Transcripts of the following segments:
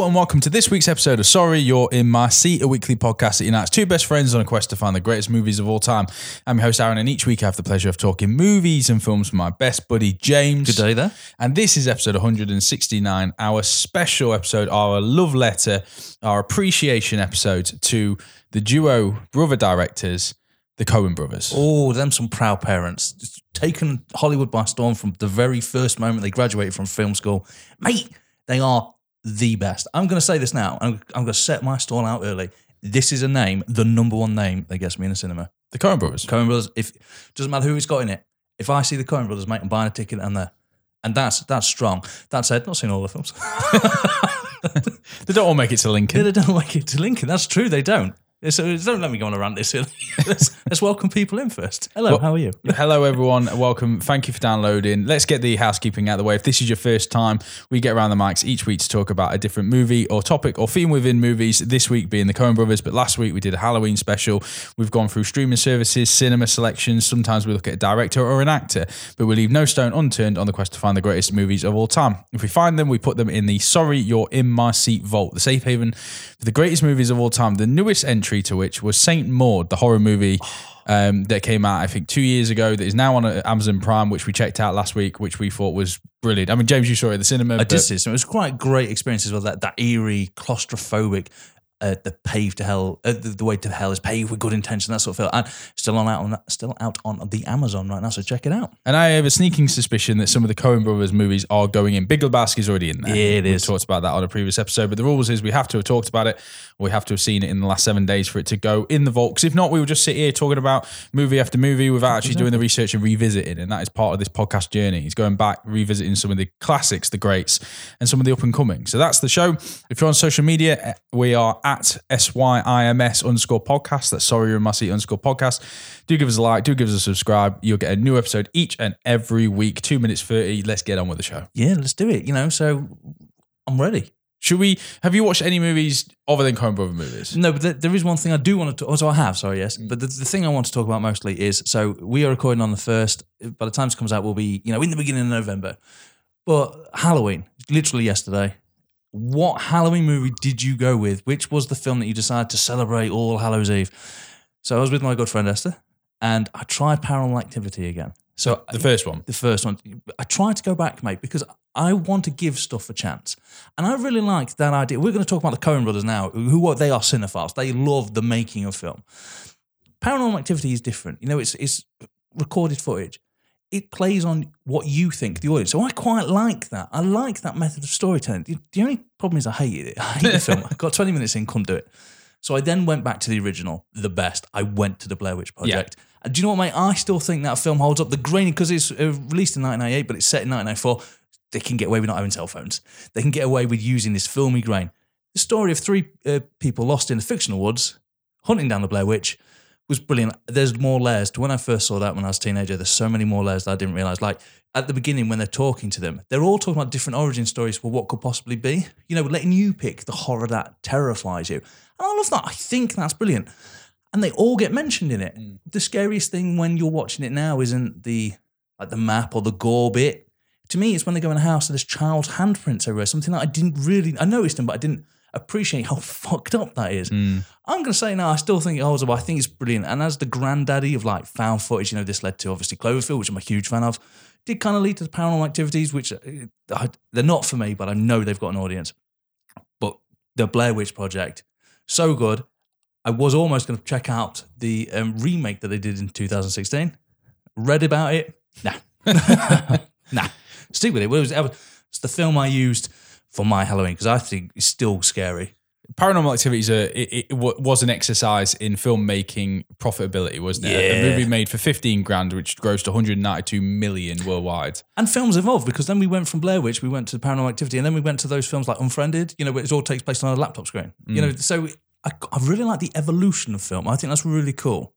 Hello and welcome to this week's episode of Sorry You're in My Seat, a weekly podcast that unites two best friends on a quest to find the greatest movies of all time. I'm your host Aaron, and each week I have the pleasure of talking movies and films with my best buddy James. Good day there. And this is episode 169, our special episode, our love letter, our appreciation episode to the duo brother directors, the Coen brothers. Oh, them some proud parents. Taken Hollywood by storm from the very first moment they graduated from film school. Mate, they are the best. I'm going to say this now. I'm, I'm going to set my stall out early. This is a name, the number one name that gets me in a cinema. The Coen brothers. Coen Brothers. If doesn't matter who it's got in it. If I see the Coen Brothers, mate, I'm buying a ticket and there. And that's that's strong. That said, not seen all the films. They don't all make it to Lincoln. they don't make it to Lincoln. That's true. They don't. So don't let me go on a rant this let's, let's welcome people in first. Hello, how are you? Hello, everyone. Welcome. Thank you for downloading. Let's get the housekeeping out of the way. If this is your first time, we get around the mics each week to talk about a different movie or topic or theme within movies. This week being the Coen Brothers, but last week we did a Halloween special. We've gone through streaming services, cinema selections. Sometimes we look at a director or an actor, but we leave no stone unturned on the quest to find the greatest movies of all time. If we find them, we put them in the Sorry You're in My Seat vault, the safe haven for the greatest movies of all time. The newest entry to which was Saint Maud, the horror movie um, that came out, I think, two years ago. That is now on uh, Amazon Prime, which we checked out last week, which we thought was brilliant. I mean, James, you saw it at the cinema. I but- did see some. It was quite a great experience as well. That that eerie, claustrophobic, uh, the pave to hell, uh, the, the way to hell is paved with good intention. That sort of feel. And still on out on still out on the Amazon right now. So check it out. And I have a sneaking suspicion that some of the Coen Brothers movies are going in. Big Lebowski is already in there. Yeah, it we is. talked about that on a previous episode. But the rules is we have to have talked about it. We have to have seen it in the last seven days for it to go in the vault. Because if not, we will just sit here talking about movie after movie without actually doing the research and revisiting. And that is part of this podcast journey. Is going back, revisiting some of the classics, the greats, and some of the up and coming. So that's the show. If you're on social media, eh, we are at SYIMS underscore podcast. That's sorry you're my underscore podcast. Do give us a like, do give us a subscribe. You'll get a new episode each and every week, two minutes 30. Let's get on with the show. Yeah, let's do it. You know, so I'm ready. Should we have you watched any movies other than Coen Brother movies? No, but there- there is one thing I do want to. Oh, also, I have. Sorry, yes. But the, the thing I want to talk about mostly is so we are recording on the first. By the time this comes out, we'll be you know in the beginning of November. But Halloween, literally yesterday. What Halloween movie did you go with? Which was the film that you decided to celebrate All Hallows Eve? So I was with my good friend Esther, and I tried Paranormal Activity again. So The first one. the first one. I try to go back, mate, because I want to give stuff a chance. And I really like that idea. We're going to talk about the Coen brothers now, who are, they are cinephiles. They love the making of film. Paranormal activity is different. You know, it's it's recorded footage. It plays on what you think, the audience. So I quite like that. I like that method of storytelling. The, the only problem is I hated it. I hate the film. I got 20 minutes in, couldn't do it. So I then went back to the original, the best. I went to the Blair Witch Project. Do you know what, mate? I still think that film holds up. The grainy, because it's uh, released in 1998, but it's set in 1994. They can get away with not having cell phones. They can get away with using this filmy grain. The story of three uh, people lost in the fictional woods, hunting down the Blair Witch, was brilliant. There's more layers to when I first saw that when I was a teenager. There's so many more layers that I didn't realize. Like at the beginning, when they're talking to them, they're all talking about different origin stories for what could possibly be. You know, letting you pick the horror that terrifies you. And I love that. I think that's brilliant. And they all get mentioned in it. The scariest thing when you're watching it now isn't the like the map or the gore bit. To me, it's when they go in a house and there's child's handprints everywhere. Something that I didn't really I noticed them, but I didn't appreciate how fucked up that is. I'm gonna say no, I still think it holds up. I think it's brilliant. And as the granddaddy of like found footage, you know, this led to obviously Cloverfield, which I'm a huge fan of. Did kind of lead to the paranormal activities, which uh, I- they're not for me, but I know they've got an audience. But the Blair Witch Project, so good. I was almost going to check out the um, remake that they did in 2016. Read about it. Nah. nah. Stick with it. Well, it was, it's the film I used for my Halloween because I think it's still scary. Paranormal Activity is a, it, it wa- was an exercise in filmmaking profitability, wasn't it? Yeah. A movie made for 15 grand, which grossed 192 million worldwide. And films evolved because then we went from Blair Witch, we went to Paranormal Activity, and then we went to those films like Unfriended, you know, where it all takes place on a laptop screen. You know, so I, I really like the evolution of film. I think that's really cool.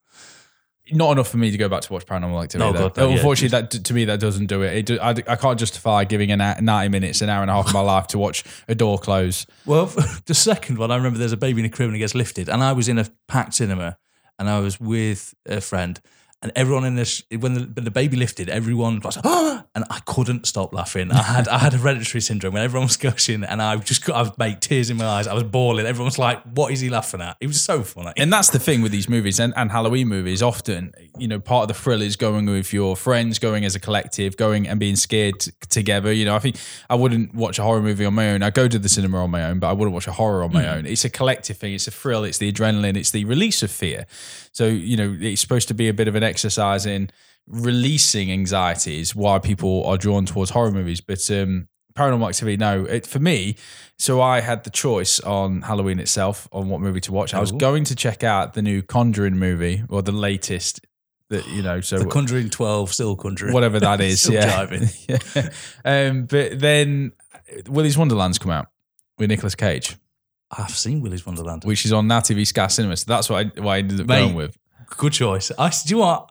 Not enough for me to go back to watch Paranormal Activity. No. God, no, yeah. Unfortunately, that to me that doesn't do it. it do, I, I can't justify giving an hour- 90 minutes, an hour and a half of my life to watch a door close. Well, the second one, I remember there's a baby in a crib and he gets lifted, and I was in a packed cinema, and I was with a friend, and everyone in this when the, the baby lifted, everyone was like, oh, and I couldn't stop laughing. I had I had hereditary syndrome when everyone was gushing, and I just I was made tears in my eyes. I was bawling. Everyone was like, "What is he laughing at?" It was so funny. And that's the thing with these movies and, and Halloween movies. Often, you know, part of the thrill is going with your friends, going as a collective, going and being scared t- together. You know, I think I wouldn't watch a horror movie on my own. I go to the cinema on my own, but I wouldn't watch a horror on my hmm. own. It's a collective thing. It's a thrill. It's the adrenaline. It's the release of fear. So you know, it's supposed to be a bit of an exercise in releasing anxiety. Is why people are drawn towards horror movies. But um, Paranormal Activity, no, it, for me. So I had the choice on Halloween itself on what movie to watch. I was Ooh. going to check out the new Conjuring movie or the latest. That you know, so the Conjuring Twelve, still Conjuring, whatever that is, yeah. yeah. Um, but then Willy's Wonderland's come out with Nicolas Cage, I've seen Willy's Wonderland. which is on Now TV Sky Cinema. So that's what I, what I ended up Mate, going with. Good choice. I do you what?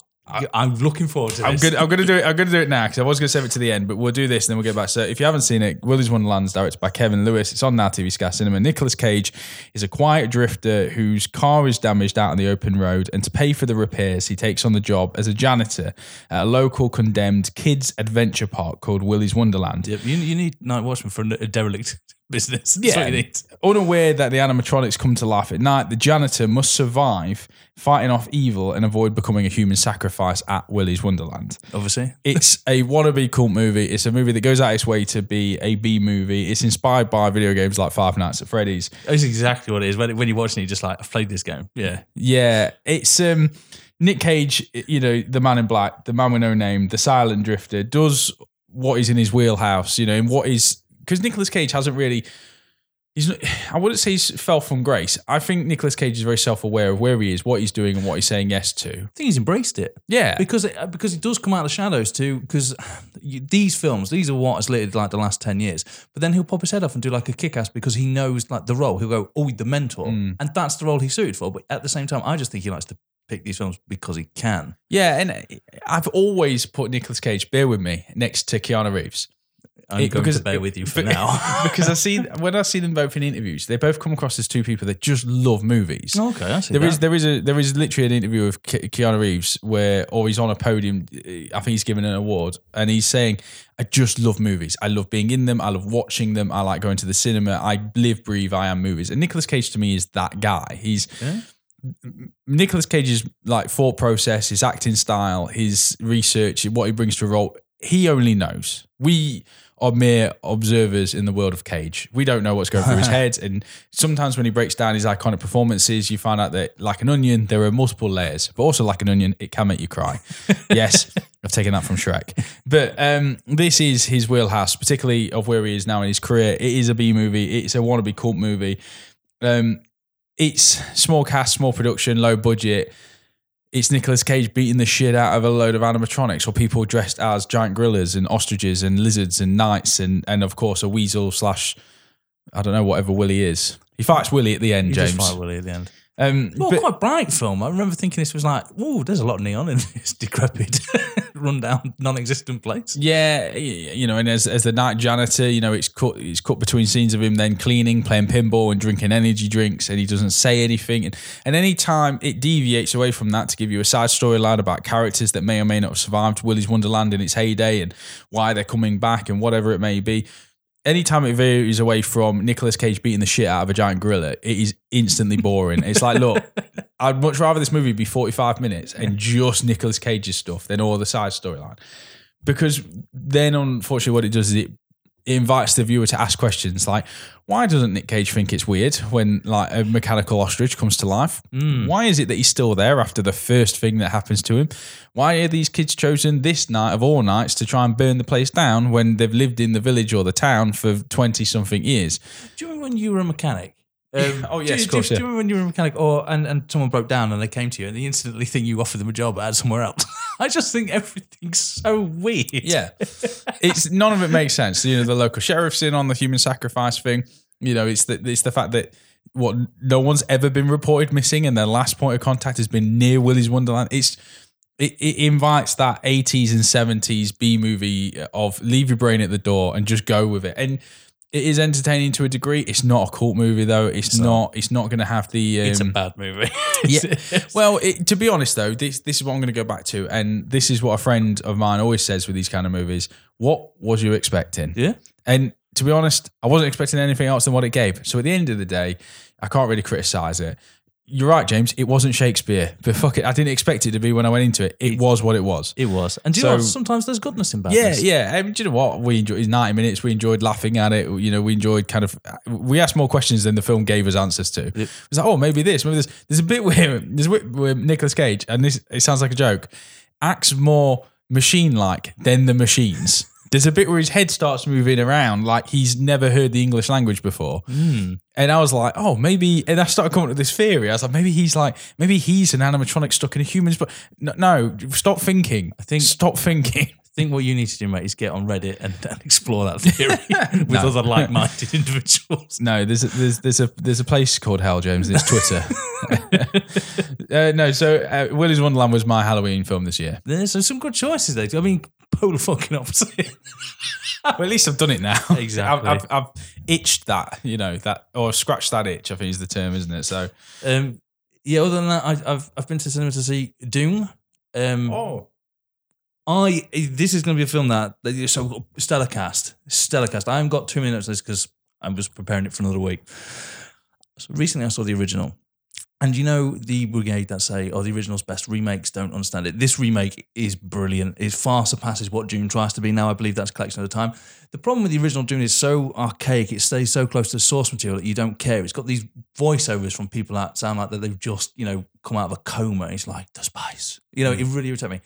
I'm looking forward to I'm good. I'm gonna do it. I'm gonna do it now because I was gonna save it to the end, but we'll do this and then we'll get back. So if you haven't seen it, Willy's Wonderland's directed by Kevin Lewis. It's on Now TV Sky Cinema. Nicolas Cage is a quiet drifter whose car is damaged out on the open road, and to pay for the repairs, he takes on the job as a janitor at a local condemned kids adventure park called Willy's Wonderland. Yep, you, you need Night Watchman for a derelict business. That's need. Unaware that the animatronics come to life at night, the janitor must survive fighting off evil and avoid becoming a human sacrifice at Willy's Wonderland. Obviously. It's a wannabe cult movie. It's a movie that goes out its way to be a B movie. It's inspired by video games like Five Nights at Freddy's. That's exactly what it is. When, when you're watching it, you're just like, I've played this game. Yeah. Yeah, it's um Nick Cage, you know, the man in black, the man with no name, the silent drifter, does what is in his wheelhouse, you know, and what is because Nicolas Cage hasn't really he's not, I wouldn't say he's fell from grace. I think Nicolas Cage is very self-aware of where he is, what he's doing, and what he's saying yes to. I think he's embraced it. Yeah. Because it, because it does come out of the shadows too. Because these films, these are what has lit like the last ten years. But then he'll pop his head off and do like a kick-ass because he knows like the role. He'll go, "Oh, the mentor," hmm. and that's the role he's suited for. But at the same time, I just think he likes to pick these films because he can. Yeah, and uh, I've always put Nicolas Cage, bear with me, next to Keanu Reeves. I'm It- going because- to bear with you for But- now. because I see when I see them both in interviews, they both come across as two people that just love movies. okay, I see There is there is a there is literally an interview of Ke- Keanu Reeves where or he's on a podium. I think he's given an award and he's saying, "I just love movies. I love being in them. I love watching them. I like going to the cinema. I live, breathe. I am movies." And Nicolas Cage to me is that guy. He's Yeah. Nicolas Cage's like thought process, his acting style, his research, what he brings to a role. He only knows. We are mere observers in the world of Cage. We don't know what's going through his head. And sometimes when he breaks down his iconic performances, you find out that, like an onion, there are multiple layers. But also, like an onion, it can make you cry. yes, I've taken that from Shrek. But um, this is his wheelhouse, particularly of where he is now in his career. It is a B movie. It's a wannabe cult movie. Um, it's small cast, small production, low budget. It's Nicolas Cage beating the shit out of a load of animatronics or people dressed as giant gorillas and ostriches and lizards and knights and and of course a weasel slash I don't know whatever Willy is. He fights Willy at the end, You James. just fight Willy at the end. Um, Well, but- quite bright film. I remember thinking this was like, oh, there's a lot of neon in this decrepit, rundown, non-existent place. Yeah, you know, and as as the night janitor, you know, it's cut it's cut between scenes of him then cleaning, playing pinball, and drinking energy drinks, and he doesn't say anything. And and any time it deviates away from that to give you a side storyline about characters that may or may not have survived Willy's Wonderland in its heyday and why they're coming back and whatever it may be. Anytime it varies away from Nicolas Cage beating the shit out of a giant gorilla, it is instantly boring. It's like, look, I'd much rather this movie be 45 minutes and just Nicolas Cage's stuff than all the side storyline because then unfortunately what it does is it, it invites the viewer to ask questions like why doesn't Nick Cage think it's weird when like a mechanical ostrich comes to life? Why is it that he's still there after the first thing that happens to him? Why are these kids chosen this night of all nights to try and burn the place down when they've lived in the village or the town for 20 something years? Do you remember when you were a mechanic? Um, Oh, yes, you- of course, Do, yeah. you remember when you were a mechanic, or and, and someone broke down and they came to you and they instantly think you offered them a job at somewhere else? I just think everything's so weird. Yeah, it's none of it makes sense. You know, the local sheriff's in on the human sacrifice thing. You know, it's the it's the fact that what no one's ever been reported missing, and their last point of contact has been near Willy's Wonderland. It's it, it invites that 80s and 70s B movie of leave your brain at the door and just go with it. And It is entertaining to a degree. It's not a cult movie though. It's, not. It's not going to have the. Um, It's a bad movie. yeah. Well, it, to be honest though, this this is what I'm going to go back to, and this is what a friend of mine always says with these kind of movies. What was you expecting? yeah. And to be honest, I wasn't expecting anything else than what it gave. So at the end of the day, I can't really criticize it. You're right, James. It wasn't Shakespeare, but fuck it, I didn't expect it to be when I went into it. It was what it was. It was. And do you know, what? Sometimes there's goodness in badness. yeah. I mean, do you know what? We enjoyed it's 90 minutes. We enjoyed laughing at it. You know, we enjoyed kind of, we asked more questions than the film gave us answers to. It was like, oh, maybe this, maybe this. There's a bit where, there's a bit where Nicolas Cage, and this, it sounds like a joke, acts more machine like than the machines. There's a bit where his head starts moving around like he's never heard the English language before. Hmm. And I was like, oh, maybe. And I started coming up with this theory. I was like, maybe he's like, maybe he's an animatronic stuck in a human's. But no, no stop thinking. I think- stop thinking. I think what you need to do, mate, is get on Reddit and, and explore that theory with other like-minded individuals. No, there's a, there's there's a there's a place called Hell, James. And it's Twitter. uh, no, so uh, Willy's Wonderland was my Halloween film this year. There's some good choices there. I mean, polar fucking opposite. Well, at least I've done it now. Exactly. I've, I've, I've itched that, you know, that or scratched that itch. I think is the term, isn't it? So, Um, yeah. Other than that, I, I've I've been to cinema to see Dune. Um, oh, I this is going to be a film that so stellar cast, stellar cast. I haven't got two minutes of this because I was preparing it for another week. So recently, I saw the original, and you know the brigade that say, "Oh, the original's best." Remakes don't understand it. This remake is brilliant. It far surpasses what Dune tries to be. Now, I believe that's collection of the time. The problem with the original Dune is so archaic. It stays so close to the source material that you don't care. It's got these voiceovers from people that sound like that they've just you know come out of a coma. It's like the spice. You know, it really irritates me.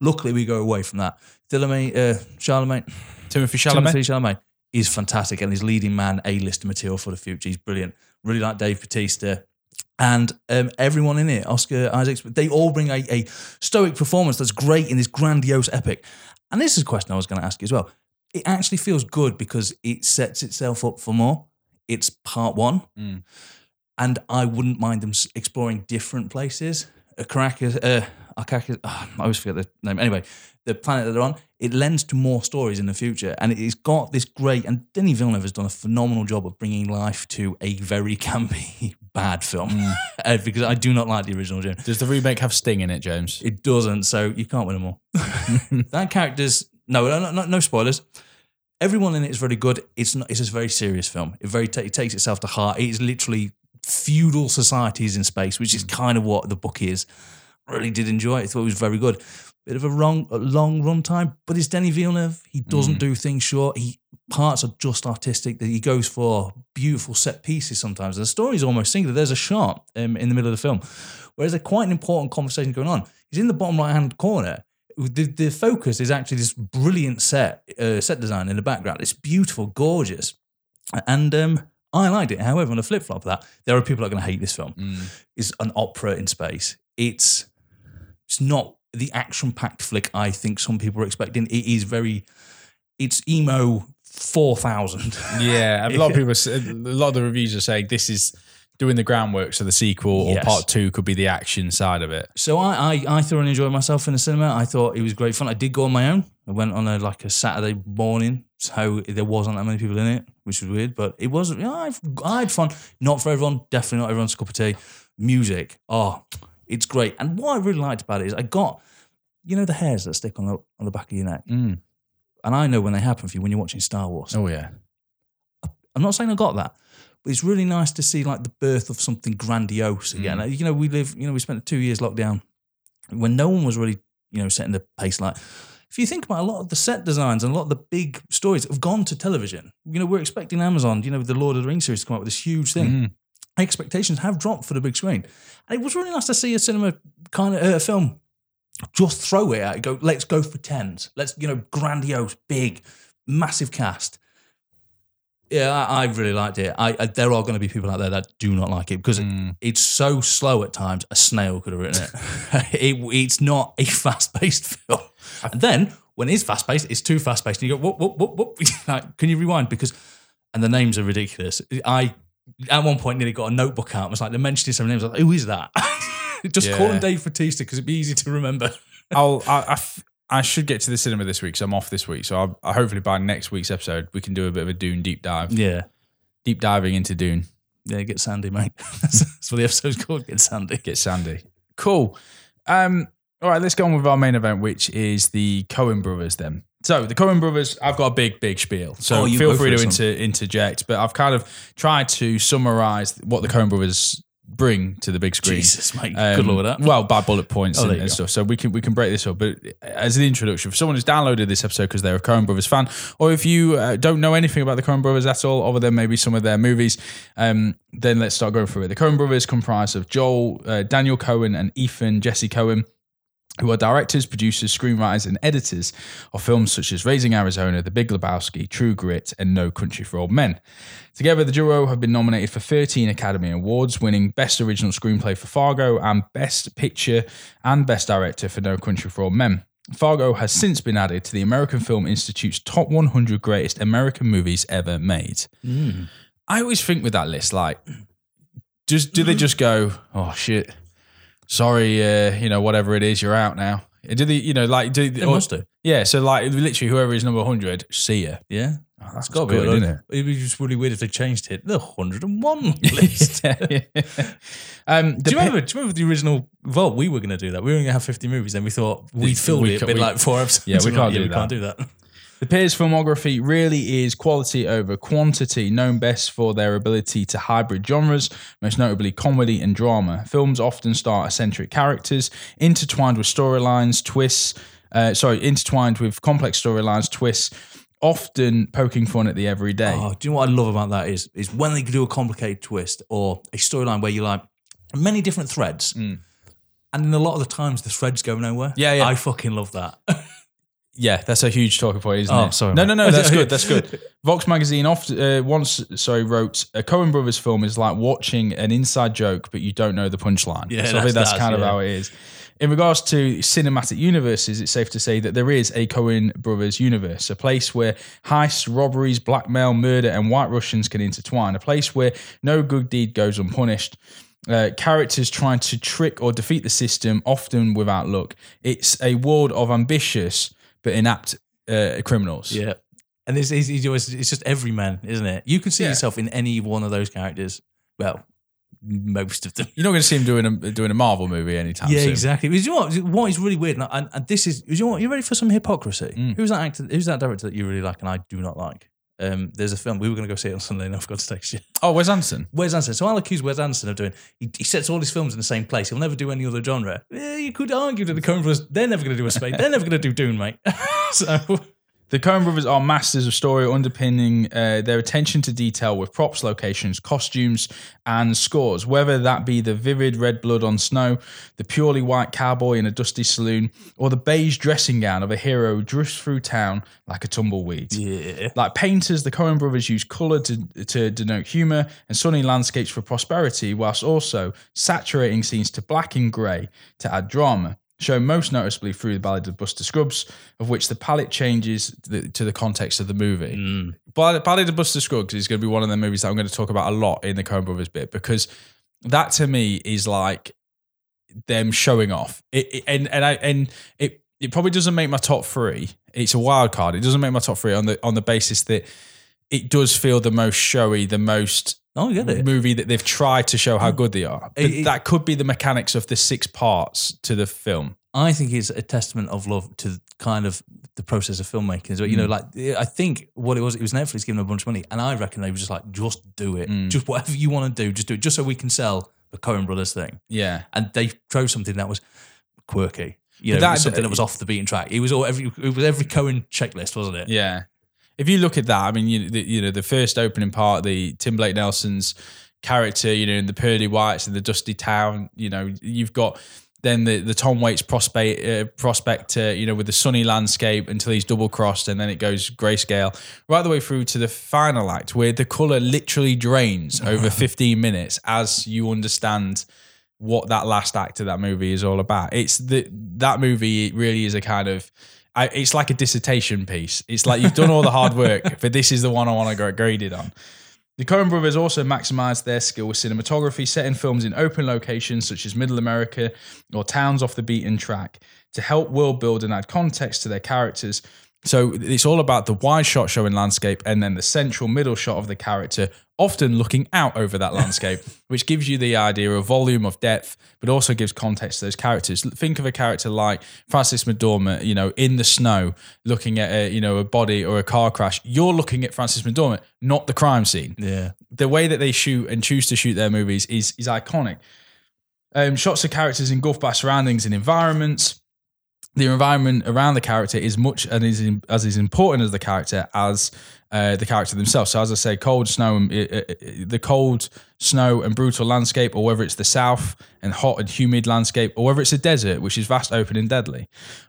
Luckily, we go away from that. Uh, Charlemagne, Timothée Chalamet. Timothée Chalamet is fantastic and he's leading man A-list material for the future. He's brilliant. Really like Dave Bautista. And um, everyone in it, Oscar Isaacs, they all bring a, a stoic performance that's great in this grandiose epic. And this is a question I was going to ask you as well. It actually feels good because it sets itself up for more. It's part one, Mm. and I wouldn't mind them exploring different places. Caracas, uh, Arcacas, ah, I always forget the name. Anyway, the planet that they're on, it lends to more stories in the future, and it's got this great. And Denis Villeneuve has done a phenomenal job of bringing life to a very campy bad film, Uh, because I do not like the original Dune. Does the remake have Sting in it, James? It doesn't, so you can't win them all. that character's no, no, no, no spoilers. Everyone in it is very good. It's not. It's a very serious film. It very ta- it takes itself to heart. It is literally feudal societies in space, which is kind of what the book is. Really did enjoy it. I thought it was very good. Bit of a wrong, a long run time, but it's Denis Villeneuve. He doesn't do things short. He parts are just artistic. That he goes for beautiful set pieces sometimes. The story is almost singular. There's a shot um, in the middle of the film where there's a quite an important conversation going on. He's in the bottom right hand corner. The, the focus is actually this brilliant set uh, set design in the background. It's beautiful, gorgeous, and um, I liked it. However, on the flip flop of that, there are people that are going to hate this film. Mm. It's an opera in space. It's it's not the action packed flick I think some people are expecting. It is very it's emo four thousand. Yeah, a lot of people, a lot of the reviews are saying this is doing the groundwork so the sequel or Yes. part two could be the action side of it. So I, I I thoroughly enjoyed myself in the cinema. I thought it was great fun. I did go on my own. I went on a like a Saturday morning, so there wasn't that many people in it, which was weird. But it was. Yeah, I've, I had fun. Not for everyone. Definitely not everyone's cup of tea. Music. Oh, it's great. And what I really liked about it is I got, you know, the hairs that stick on the on the back of your neck. Mm. And I know when they happen for you when you're watching Star Wars. Oh yeah, I'm not saying I got that, but it's really nice to see like the birth of something grandiose again. You know, we live, you know, we spent two years locked down when no one was really, you know, setting the pace. Like, if you think about a lot of the set designs and a lot of the big stories have gone to television. You know, we're expecting Amazon, you know, with the Lord of the Rings series to come up with this huge thing. Mm. Expectations have dropped for the big screen, and it was really nice to see a cinema kind of uh, film just throw it at it. Go, let's go for tens. Let's, you know, grandiose, big, massive cast. Yeah, I, I really liked it. I, I there are going to be people out there that do not like it because Mm. it, it's so slow at times. A snail could have written it. it it's not a fast-paced film. And then when it is fast-paced, it's too fast-paced, and you go, whoop, whoop, whoop, whoop. like, can you rewind? Because and the names are ridiculous. I at one point nearly got a notebook out. and was like, they're mentioning some names. I was like, who is that? Just call him Dave Bautista because it'd be easy to remember. I'll, I, I should get to the cinema this week, so I'm off this week. So I'll, I hopefully by next week's episode we can do a bit of a Dune deep dive, Yeah. deep diving into Dune. Yeah, get Sandy, mate. That's what the episode's called. Get Sandy. Get Sandy. Cool. Um, all right, let's go on with our main event, which is the Coen brothers. Then, so the Coen brothers, I've got a big, big spiel. So Oh, feel free to inter- interject, but I've kind of tried to summarize what the Coen brothers bring to the big screen. Jesus, mate. Um, Good lord, that. Well, by bullet points Oh, and, and stuff. So we can we can break this up. But as an introduction, for someone who's downloaded this episode because they're a Coen Brothers fan, or if you uh, don't know anything about the Coen Brothers at all, other than maybe some of their movies, um, then let's start going through it. The Coen Brothers comprise of Joel, uh, Daniel Coen, and Ethan Jesse Coen who are directors, producers, screenwriters, and editors of films such as Raising Arizona, The Big Lebowski, True Grit, and No Country for Old Men. Together, the duo have been nominated for 13 Academy Awards, winning Best Original Screenplay for Fargo and Best Picture and Best Director for No Country for Old Men. Fargo has since been added to the American Film Institute's top 100 greatest American movies ever made. Hmm. I always think with that list, like, just do they just go, oh shit, sorry, uh, you know, whatever it is, you're out now. Do they, you know, like, do They or- must do. yeah, so like literally whoever is number 100, see ya. Yeah. Oh, that's Got good, isn't it? It'd be just really weird if they changed it. The 101 list. um, Do you, remember, do you remember the original Well, We were going to do that. We were going to have 50 movies, and we thought we'd filled we it a we- like four episodes. Yeah, we can't like, do we that. can't do that. The Peers filmography really is quality over quantity, known best for their ability to hybrid genres, most notably comedy and drama. Films often star eccentric characters, intertwined with storylines, twists, uh, sorry, intertwined with complex storylines, twists, often poking fun at the everyday. Oh, do you know what I love about that is is when they do a complicated twist or a storyline where you like many different threads, and then a lot of the times the threads go nowhere. Mm. Yeah, yeah. I fucking love that. Yeah, that's a huge talking point, isn't Oh, it? sorry, No, no, no, that's good. That's good. Vox magazine often uh, once, sorry, wrote a Coen Brothers film is like watching an inside joke, but you don't know the punchline. Yeah, so I think that's- that's, that's- kind of how it is. In regards to cinematic universes, it's safe to say that there is a Coen Brothers universe, a place where heists, robberies, blackmail, murder, and white Russians can intertwine, a place where no good deed goes unpunished. Uh, characters trying to trick or defeat the system, often without luck. It's a world of ambitious but inept uh, criminals. yeah, and it's, it's, it's it's just every man, isn't it? You can see Yeah. yourself in any one of those characters. Well, most of them. You're not going to see him doing a doing a Marvel movie anytime Yeah, soon. exactly. But you know what? What is really weird, and, and, and this is, you know what? You ready for some hypocrisy? Mm. Who's that actor? Who's that director that you really like and I do not like? Um, there's a film we were going to go see it on Sunday, and I forgot to text you. Oh, Wes Anderson. Wes Anderson. So I'll accuse Wes Anderson of doing. He, he sets all his films in the same place. He'll never do any other genre. You could argue that the Coen Brothers. They're never going to do a spade. They're never going to do Dune, mate. so The Coen brothers are masters of story, underpinning uh, their attention to detail with props, locations, costumes, and scores. Whether that be the vivid red blood on snow, the purely white cowboy in a dusty saloon, or the beige dressing gown of a hero who drifts through town like a tumbleweed. yeah, Like painters, the Coen brothers use colour to, to denote humour and sunny landscapes for prosperity, whilst also saturating scenes to black and grey to add drama. Shown most noticeably through the Ballad of Buster Scruggs, of which the palette changes to the, to the context of the movie. Mm. Ballad, Ballad of Buster Scruggs is going to be one of the movies that I'm going to talk about a lot in the Coen brothers bit because that to me is like them showing off. It, it- and and I and it it probably doesn't make my top three. It's a wild card. It doesn't make my top three on the on the basis that it does feel the most showy, the most oh, get it. movie that they've tried to show how good they are. But It- it- that could be the mechanics of the six parts to the film. I think it's a testament of love to kind of the process of filmmaking. So, you Mm. know, like I think what it was, it was Netflix giving them a bunch of money, and I reckon they were just like, just do it, Mm. just whatever you want to do, just do it, just so we can sell the Coen Brothers thing. Yeah. And they chose something that was quirky, you know, that- something that was off the beaten track. It was all every, it was every Coen checklist, wasn't it? Yeah. If you look at that, I mean, you, the, you know, the first opening part, the Tim Blake Nelson's character, you know, in the pearly whites in the dusty town, you know, you've got then the, the Tom Waits prospect, uh, prospect, uh, you know, with the sunny landscape until he's double crossed, and then it goes grayscale right the way through to the final act where the color literally drains over 15 minutes as you understand what that last act of that movie is all about. It's the that movie really is a kind of I, it's like a dissertation piece. It's like you've done all the hard work, but this is the one I want to get graded on. The Coen brothers also maximized their skill with cinematography, setting films in open locations such as Middle America or towns off the beaten track. to help world build and add context to their characters. So it's all about the wide shot showing landscape and then the central middle shot of the character, often looking out over that landscape, which gives you the idea of volume, of depth, but also gives context to those characters. Think of a character like Frances McDormand, you know, in the snow, looking at a, you know, a body or a car crash. You're looking at Frances McDormand, not the crime scene. Yeah. The way that they shoot and choose to shoot their movies is is iconic. Um, shots of characters engulfed by surroundings and environments the environment around the character is much and is as is important as the character as uh, the character themselves. So as I say, cold snow, and, uh, uh, the cold snow and brutal landscape, or whether it's the south and hot and humid landscape, or whether it's a desert which is vast, open, and deadly.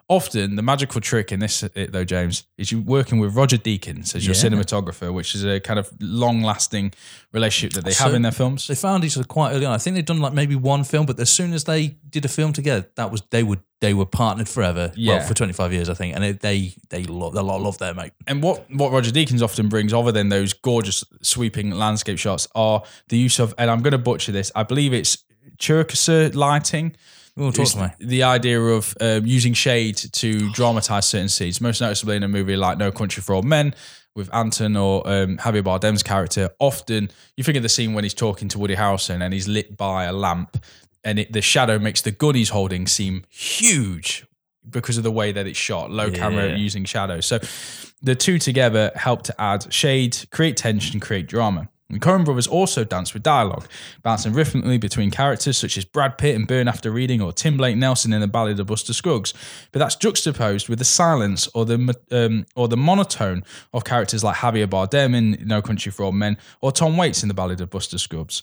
Often, the magical trick in this, though, James, is you're working with Roger Deakins as your Yeah. cinematographer, which is a kind of long-lasting relationship that they have in their films. They found each other quite early on. I think they'd done like maybe one film, but as soon as they did a film together, that was they would they were partnered forever. Yeah. Well, for twenty five years, I think, and it, they they love they lot love their mate. And what, what Roger Deakins often brings, other than those gorgeous sweeping landscape shots, are the use of, and I'm going to butcher this, I believe it's Chircaser lighting. Oh, me. the idea of um, using shade to dramatize certain scenes, most noticeably in a movie like No Country for Old Men with Anton or um, Javier Bardem's character. Often you think of the scene when he's talking to Woody Harrelson and he's lit by a lamp, and it, the shadow makes the gun he's holding seem huge because of the way that it's shot, low camera using shadows. So the two together help to add shade, create tension, create drama. And Coen brothers also dance with dialogue, bouncing rhythmically between characters such as Brad Pitt in Burn After Reading or Tim Blake Nelson in The Ballad of Buster Scruggs. But that's juxtaposed with the silence or the um, or the monotone of characters like Javier Bardem in No Country for Old Men or Tom Waits in The Ballad of Buster Scruggs.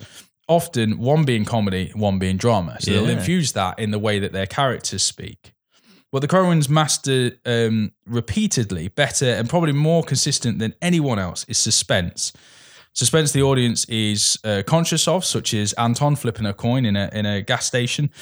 Often one being comedy, one being drama. So they'll infuse that in the way that their characters speak. What the Coens master um, repeatedly, better and probably more consistent than anyone else is suspense. Suspense the audience is uh, conscious of, such as Anton flipping a coin in a in a gas station.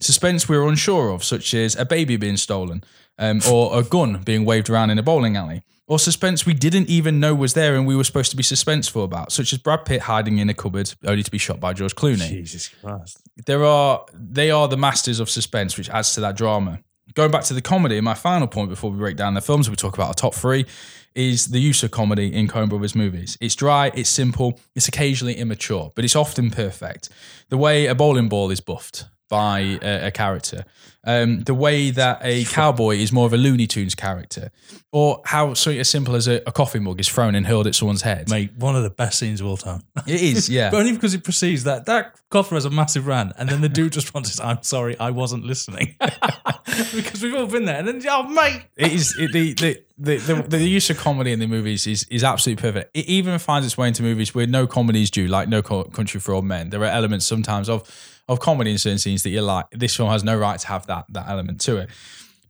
Suspense we're unsure of, such as a baby being stolen, um, or a gun being waved around in a bowling alley, or suspense we didn't even know was there and we were supposed to be suspenseful about, such as Brad Pitt hiding in a cupboard only to be shot by George Clooney Jesus Christ. there are they are the masters of suspense, which adds to that drama. Going back to the comedy, my final point before we break down the films, we talk about our top three, is the use of comedy in Coen Brothers movies. It's dry, it's simple, it's occasionally immature, but it's often perfect. The way a bowling ball is buffed by a, a character, um, the way that a cowboy is more of a Looney Tunes character, or how something as simple as a, a coffee mug is thrown and hurled at someone's head. Mate, one of the best scenes of all time. It is, yeah. But only because it precedes that. That coffer has a massive rant, and then the dude just responds, "I'm sorry, I wasn't listening," because we've all been there. And then, oh mate, it is it, the, the, the, the the use of comedy in the movies is is absolutely perfect. It even finds its way into movies where no comedy is due, like No Co- Country for Old Men. There are elements sometimes of of comedy in certain scenes that you're like, this film has no right to have that that element to it.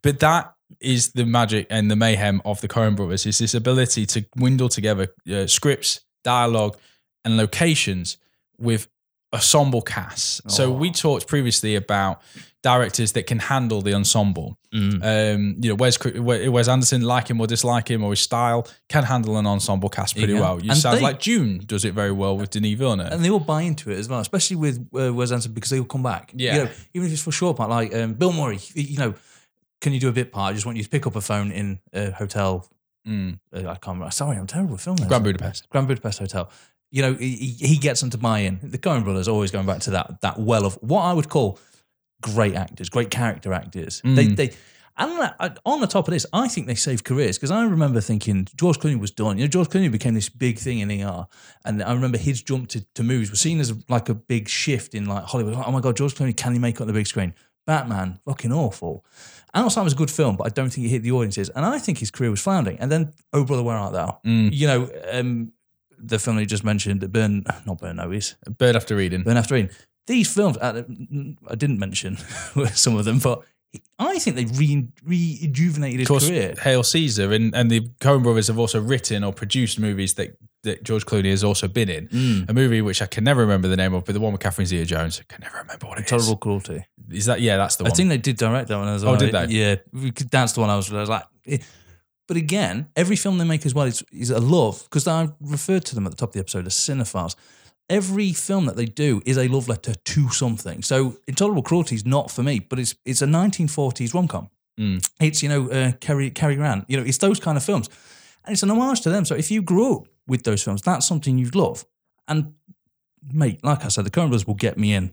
But that is the magic and the mayhem of the Coen Brothers. Is this ability to dwindle together uh, scripts, dialogue, and locations with ensemble casts. So we talked previously about directors that can handle the ensemble. Um, you know, Wes, Wes Anderson, like him or dislike him or his style, can handle an ensemble cast pretty can. well. You And sounds they- like Dune does it very well with Denis Villeneuve. and they all buy into it as well, especially with uh, Wes Anderson because they all come back. Yeah. you know, even if it's for a short part, like um, Bill Murray. You know, can you do a bit part? I just want you to pick up a phone in a hotel. Mm. Uh, I can't remember. Sorry, I'm terrible at filming. Grand Budapest. Grand Budapest Hotel. You know, he, he he gets them to buy in. The Coen brothers always going back to that that well of what I would call great actors, great character actors. They Mm. they. And on- on the top of this, I think they saved careers because I remember thinking George Clooney was done. You know, George Clooney became this big thing in ER, and I remember his jump to, to movies was seen as like a big shift in like Hollywood. Oh my god, George Clooney, can he make it on the big screen? Batman, fucking awful. Out of Sight was a good film, but I don't think it hit the audiences. And I think his career was floundering. And then, Oh Brother, Where Art Thou? Mm. You know, um, the film you just mentioned, Burn, not Burn Notice, Bird after reading. Burn After Reading. These films, uh, I didn't mention some of them, but I think they re- rejuvenated his Of course, career. Hail Caesar and, and the Coen brothers have also written or produced movies that, that George Clooney has also been in. Mm. A movie which I can never remember the name of, but the one with Catherine Zeta-Jones, I can never remember what it is. Terrible cruelty. Is that yeah? That's the I one. I think they did direct that one as well. Oh, well. did they? Yeah, that's the one I was, I was like. eh. But again, every film they make as well is, is a love because I referred to them at the top of the episode as cinephiles. Every film that they do is a love letter to something. So Intolerable Cruelty is not for me, but it's it's a 1940s rom com. Mm. It's you know uh, Cary Cary Grant. You know, it's those kind of films, and it's an homage to them. So if you grew up with those films, that's something you'd love. And mate, like I said, the Coen Brothers will get me in.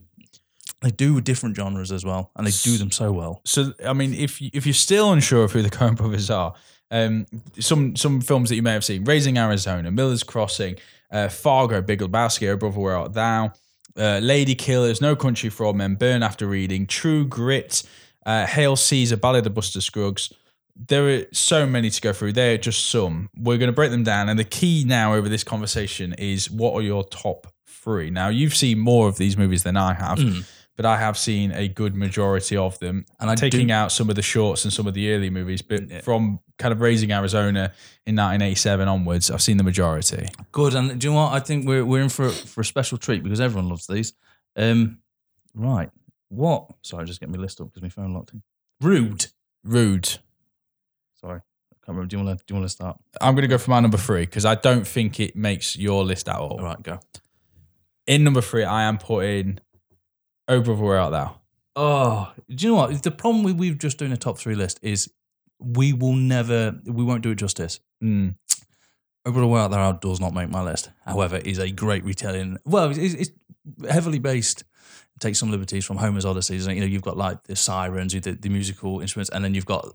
They do different genres as well, and they do them so well. So, I mean, if you- if you're still unsure of who the Coen Brothers are, um, some some films that you may have seen: Raising Arizona, Miller's Crossing, uh, Fargo, Big Lebowski, Brother Where Art Thou, uh, Lady Killers, No Country for Old Men, Burn After Reading, True Grit, uh, Hail Caesar, Ballad of Buster Scruggs. There are so many to go through. They're just some. We're going to break them down, and the key now over this conversation is what are your top three? Now, you've seen more of these movies than I have but I have seen a good majority of them. And I taking do- out some of the shorts and some of the early movies, but from kind of raising Arizona in 1987 onwards, I've seen the majority. Good, and do you know what? I think we're we're in for for a special treat because everyone loves these. Um, right, what? Sorry, just get my list up because my phone locked in. Rude. Rude. Sorry, I can't remember. Do you want to do you want to start? I'm going to go for my number three because I don't think it makes your list at all. All right, go. In number three, I am putting Oh Art Thou. Oh, do you know what? The problem with we've just doing a top three list is we will never, we won't do it justice. Mm. O Brother, Where Art Thou does not make my list. However, is a great retelling. Well, it's, it's heavily based. Take some liberties from Homer's Odyssey. You know, you've got like the sirens, the, the musical instruments, and then you've got.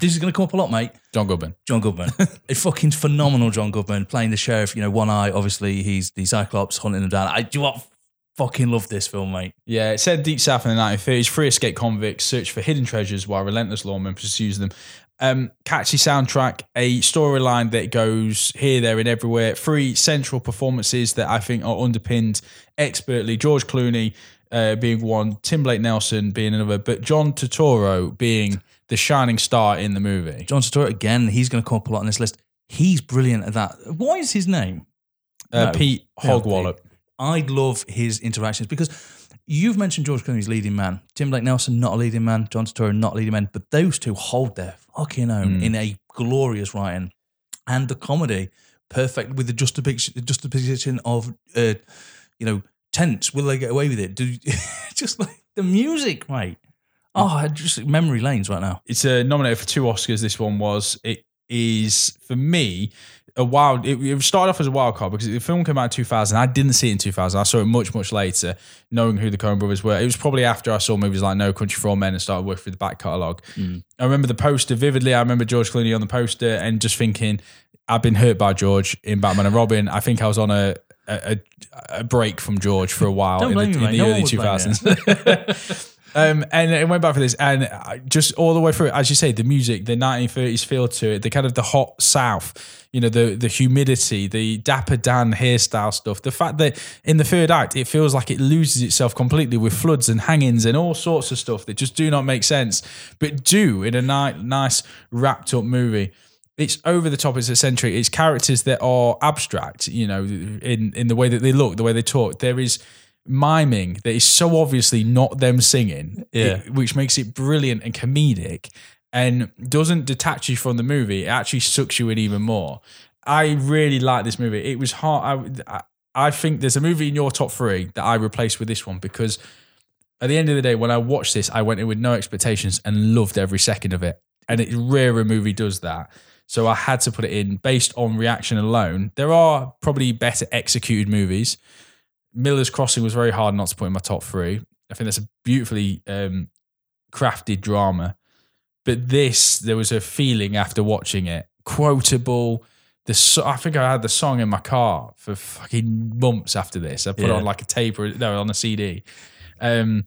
This is going to come up a lot, mate. John Goodman. John Goodman, a fucking phenomenal John Goodman playing the sheriff. You know, one eye. Obviously, he's the Cyclops hunting them down. I do what fucking love this film, mate. Yeah, it said Deep South in the 1930s. Free escape convicts search for hidden treasures while relentless lawman pursues them. Um, catchy soundtrack, a storyline that goes here, there, and everywhere. Three central performances that I think are underpinned expertly. George Clooney uh, being one, Tim Blake Nelson being another, but John Turturro being the shining star in the movie. John Turturro again. He's going to come up a lot on this list. He's brilliant at that. What is his name? Uh, No. Pete Hogwallop. I love his interactions because you've mentioned George Clooney's leading man. Tim Blake Nelson, not a leading man. John Turturro, not a leading man. But those two hold their fucking own in a glorious writing. And the comedy, perfect with the juxtaposition, juxtaposition of, uh, you know, tense. Will they get away with it? Do Just like the music, mate. Oh, I just memory lanes right now. it's uh, nominated for two Oscars. This one was. It is for me a wild. It, it started off as a wild card because the film came out in 2000. I didn't see it in 2000. I saw it much much later, knowing who the Coen Brothers were. It was probably after I saw movies like No Country for Old Men and started working through the back catalogue. Mm. I remember the poster vividly. I remember George Clooney on the poster and just thinking, I've been hurt by George in Batman and Robin. I think I was on a. A, a break from George for a while Don't in the, in the No early would blame you. 2000s. Um, and it went back for this, and just all the way through, as you say, the music, the 1930s feel to it, the kind of the hot South, you know, the the humidity, the Dapper Dan hairstyle stuff, the fact that in the third act it feels like it loses itself completely with floods and hangings and all sorts of stuff that just do not make sense, but do in a ni- nice wrapped up movie. It's over the top. It's eccentric. It's characters that are abstract. You know, in in the way that they look, the way they talk. There is miming that is so obviously not them singing, Yeah. it- which makes it brilliant and comedic and doesn't detach you from the movie. It actually sucks you in even more. I really like this movie. It was hard. I, I- I think there's a movie in your top three that I replaced with this one because at the end of the day, when I watched this, I went in with no expectations and loved every second of it. And it's rare a movie does that. So I had to put it in based on reaction alone. There are probably better executed movies. Miller's Crossing was very hard not to put in my top three. I think that's a beautifully um, crafted drama. But this, there was a feeling after watching it, quotable. The so- I think I had the song in my car for fucking months after this. I put it Yeah. on like a tape or no, on a CD. Um,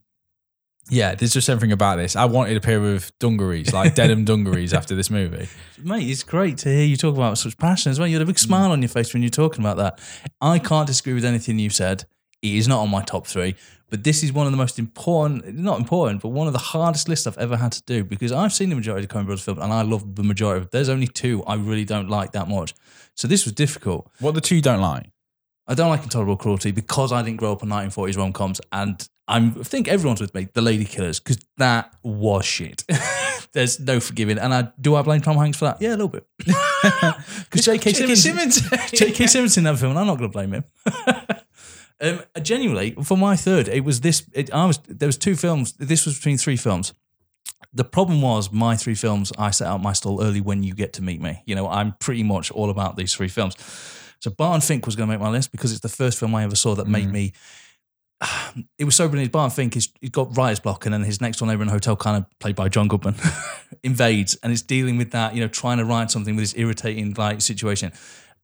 yeah, there's just something about this. I wanted a pair of dungarees, like denim dungarees, after this movie. Mate, it's great to hear you talk about such passion as well. You had a big smile on your face when you're talking about that. I can't disagree with anything you said. It is not on my top three, but this is one of the most important, not important, but one of the hardest lists I've ever had to do because I've seen the majority of the Coen Brothers films and I love the majority of. There's only two I really don't like that much. So this was difficult. What the two you don't like? I don't like Intolerable Cruelty because I didn't grow up on 1940s rom coms, and I'm, I think everyone's with me. The Lady Killers, because that was shit. There's no forgiving, and I do I blame Tom Hanks for that? Yeah, a little bit. Because J.K. Simmons, Simmons. J.K. Simmons in that film, and I'm not going to blame him. Um, genuinely, for my third, it was this. It, I was there was two films. This was between three films. The problem was my three films. I set out my stall early. When you get to meet me, you know, I'm pretty much all about these three films. So Barton Fink was going to make my list because it's the first film I ever saw that made me. It was so brilliant. Barton Fink, he's, he's got writer's block, and then his next one over in the hotel, kind of played by John Goodman, invades, and it's dealing with that. You know, trying to write something with this irritating like situation.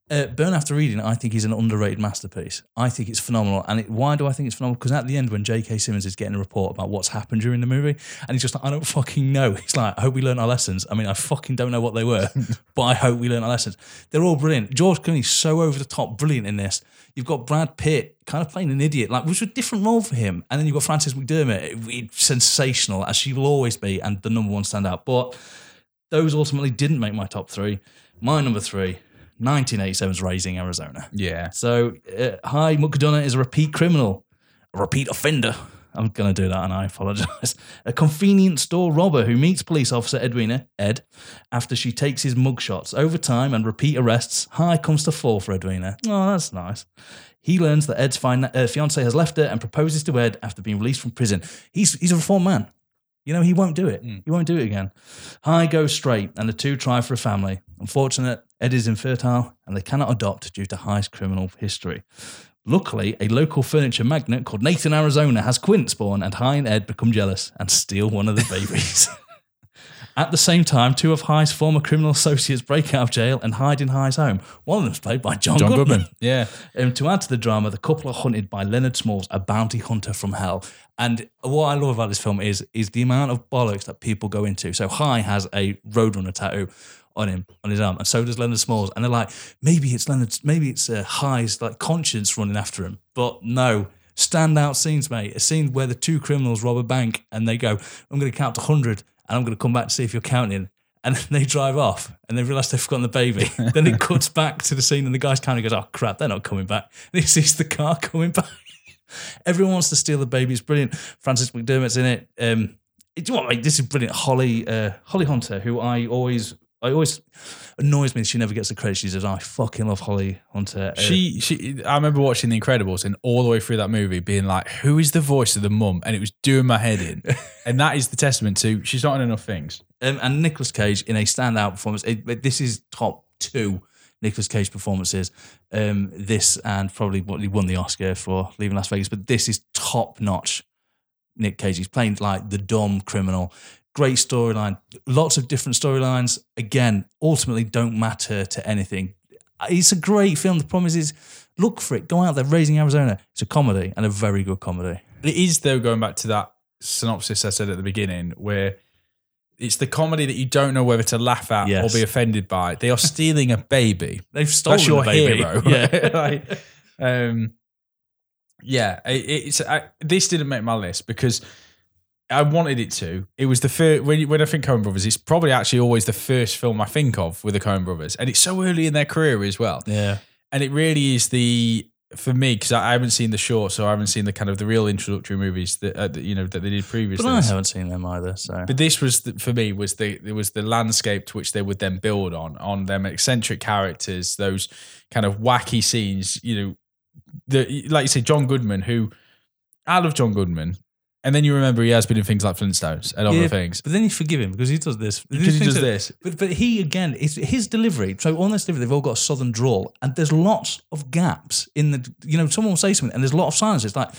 Uh, Burn After Reading, I think, is an underrated masterpiece. I think it's phenomenal. And it, why do I think it's phenomenal? Because at the end, when J.K. Simmons is getting a report about what's happened during the movie, and he's just like, I don't fucking know. He's like, I hope we learn our lessons. I mean, I fucking don't know what they were, but I hope we learn our lessons. They're all brilliant. George Clooney's so over the top, brilliant in this. You've got Brad Pitt kind of playing an idiot, like which was a different role for him. And then you've got Frances McDormand, it- it- sensational as she will always be, and the number one standout. But those ultimately didn't make my top three. My number three, 1987's Raising Arizona. Yeah. So, uh, Hi McDunnough is a repeat criminal, a repeat offender. I'm going to do that and I apologize. A convenience store robber who meets police officer Edwina, Ed, after she takes his mugshots. Over time and repeat arrests, Hi comes to fall for Edwina. Oh, that's nice. He learns that Ed's fin- uh, fiance has left her and proposes to Ed after being released from prison. He's, he's a reformed man. You know, he won't do it. He won't do it again. Hi goes straight, and the two try for a family. Unfortunate, Ed is infertile, and they cannot adopt due to Hi's criminal history. Luckily, a local furniture magnate called Nathan Arizona has Quint spawn, and Hi and Ed become jealous and steal one of the babies. At the same time, two of Hi's former criminal associates break out of jail and hide in Hi's home. One of them's played by John, John Goodman. Goodman. Yeah. Um, to add to the drama, the couple are hunted by Leonard Smalls, a bounty hunter from hell. And what I love about this film is is the amount of bollocks that people go into. So Hi has a Roadrunner tattoo on him on his arm, and so does Leonard Smalls. And they're like, maybe it's Leonard, maybe it's uh, Hi's like conscience running after him, but no. Standout scenes, mate. A scene where the two criminals rob a bank and they go, "I'm going to count to hundred, and I'm going to come back to see if you're counting." And they drive off and they realize they've forgotten the baby. then it cuts back to the scene and the guy's kind of goes, Oh crap, they're not coming back. And he sees the car coming back. Everyone wants to steal the baby. It's brilliant. Frances McDormand's in it. Um, do you know what, mate? This is brilliant. Holly, uh, Holly Hunter, who I always, I always annoys me. She never gets the credit she deserves. I fucking love Holly Hunter. Uh, She, she. I remember watching The Incredibles and all the way through that movie, being like, "Who is the voice of the mum?" And it was doing my head in. and that is the testament to she's not in enough things. um, and Nicolas Cage in a standout performance. It, it- this is top two Nicolas Cage performances. Um, this and probably what he won the Oscar for Leaving Las Vegas, but this is top notch. Nick Cage. He's playing like the dumb criminal. Great storyline. Lots of different storylines. Again, ultimately don't matter to anything. It's a great film. The problem is, is look for it. Go out there, Raising Arizona. It's a comedy and a very good comedy. It is though going back to that synopsis I said at the beginning, where it's the comedy that you don't know whether to laugh at Yes. or be offended by. They are stealing a baby. They've stolen That's your baby. hero. Yeah. Like, um, yeah. it- it's I, this didn't make my list because I wanted it to. It was the first when when I think Coen Brothers, it's probably actually always the first film I think of with the Coen Brothers, and it's so early in their career as well. yeah. And it really is the for me because I, I haven't seen the short, so I haven't seen the kind of the real introductory movies that, uh, you know that they did previously. But I haven't seen them either. So But this was the, for me was the it was the landscape to which they would then build on on them eccentric characters, those kind of wacky scenes. You know, the like you say, John Goodman, who I love John Goodman, and then you remember he has been in things like Flintstones and other Yeah, things But then you forgive him because he does this. because he does this. But but he again, it's his delivery. So on this delivery, they've all got a southern drawl, and there's lots of gaps in the. You know, someone will say something, and there's a lot of silence. It's like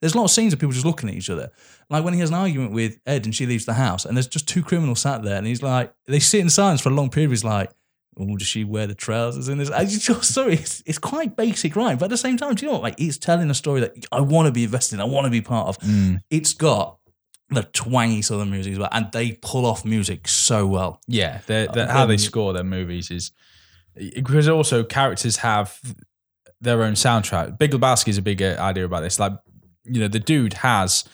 there's a lot of scenes of people just looking at each other. Like when he has an argument with Ed, and she leaves the house, and there's just two criminals sat there, and he's like, they sit in silence for a long period. He's like. Oh, does she wear the trousers in this? I just sorry, it's, it's quite basic, right? But at the same time, do you know what? Like, it's telling a story that I want to be invested in. I want to be part of. It's got the twangy southern music as well, and they pull off music so well. Yeah, they're, they're- how they Um, score their movies is because also characters have their own soundtrack. Big Lebowski is a big uh, idea about this. Like, you know, the dude has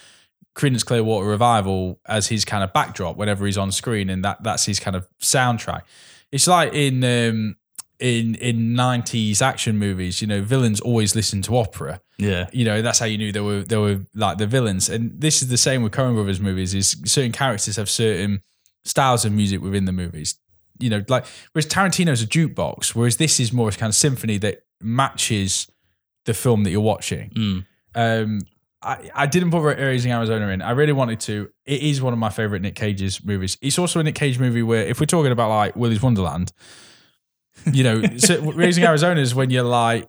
Creedence Clearwater Revival as his kind of backdrop whenever he's on screen, and that that's his kind of soundtrack. It's like in um, in in nineties action movies. You know, villains always listen to opera Yeah, you know that's how you knew they were they were like the villains and this is the same with Coen Brothers movies is certain characters have certain styles of music within the movies you know like whereas Tarantino's a jukebox whereas this is more of a kind of symphony that matches the film that you're watching Mm. um I, I didn't put Raising Arizona in. I really wanted to. It is one of my favorite Nick Cage's movies. It's also a Nick Cage movie where, if we're talking about like Willy's Wonderland, you know, so Raising Arizona is when you're like,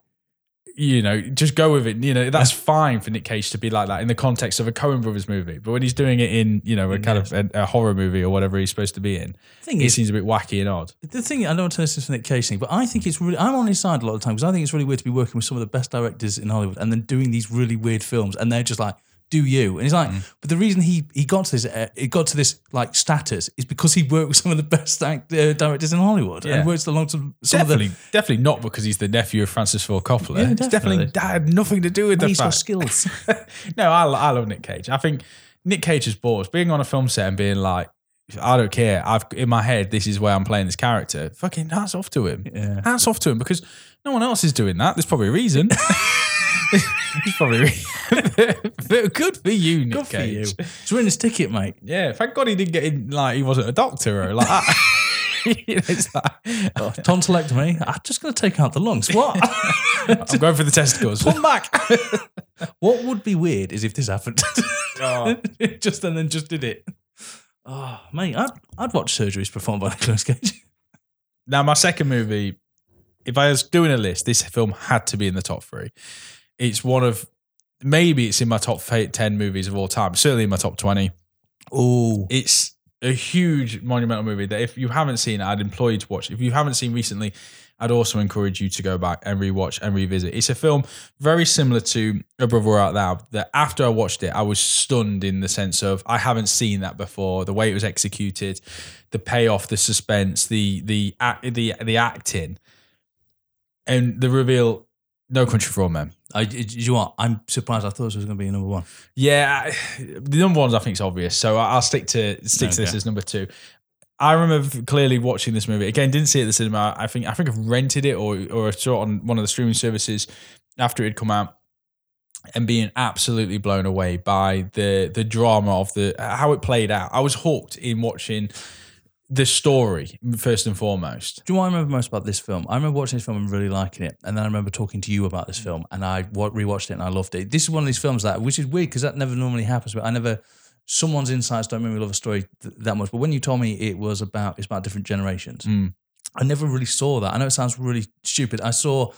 you know, just go with it. You know, that's fine for Nick Cage to be like that in the context of a Coen Brothers movie. But when he's doing it in, you know, a kind of a, a horror movie or whatever he's supposed to be in, thing it is, seems a bit wacky and odd. the thing I don't want to turn this into Nick Cage thing, but I think it's really I'm on his side a lot of times because I think it's really weird to be working with some of the best directors in Hollywood and then doing these really weird films and they're just like, do you? And he's like, but the reason he he got to this uh, it got to this like status is because he worked with some of the best act, uh, directors in Hollywood Yeah. and worked along some, some of Definitely, the definitely not because he's the nephew of Francis Ford Coppola. Yeah, it's definitely definitely. that had nothing to do with the he's got fact. skills. no, I, I love Nick Cage. I think Nick Cage is balls. Being on a film set and being like, I don't care. I've in my head, this is where I'm playing this character. Fucking hats off to him. Yeah. Hats off to him because no one else is doing that. There's probably a reason. There's probably good for you, Nick Good for you. Cage. He's winning his ticket, mate. Yeah, thank God he didn't get in. Like he wasn't a doctor or like that. You it's like, Oh, tonsillectomy. I'm just going to take out the lungs. What? I'm going for the testicles. Come back. what would be weird is if this happened. Oh. just and then just did it. Oh, mate, I'd, I'd watch surgeries performed by Nicolas Cage. Now, my second movie, if I was doing a list, this film had to be in the top three. It's one of, maybe it's in my top 10 movies of all time, certainly in my top 20. Oh, It's a huge monumental movie that if you haven't seen it, I'd implore you to watch. If you haven't seen recently, I'd also encourage you to go back and rewatch and revisit. It's a film very similar to A Brother Out Now. That after I watched it, I was stunned in the sense of I haven't seen that before. The way it was executed, the payoff, the suspense, the the the the acting, and the reveal. No Country for Old Men. I, you know what? I'm surprised. I thought this was going to be number one. Yeah, I- the number ones I think is obvious, so I- I'll stick to stick to this as number two. I remember clearly watching this movie again. Didn't see it at the cinema. I think I think I've rented it or or saw it on one of the streaming services after it had come out, and being absolutely blown away by the the drama of the how it played out. I was hooked in watching the story first and foremost. Do you know what I remember most about this film? I remember watching this film and really liking it, and then I remember talking to you about this film, and I wa- rewatched it and I loved it. This is one of these films that, which is weird because that never normally happens. But I never, someone's insights don't make me love a story th- that much. But when you told me it was about, it's about different generations, Mm. I never really saw that. I know it sounds really stupid. I saw,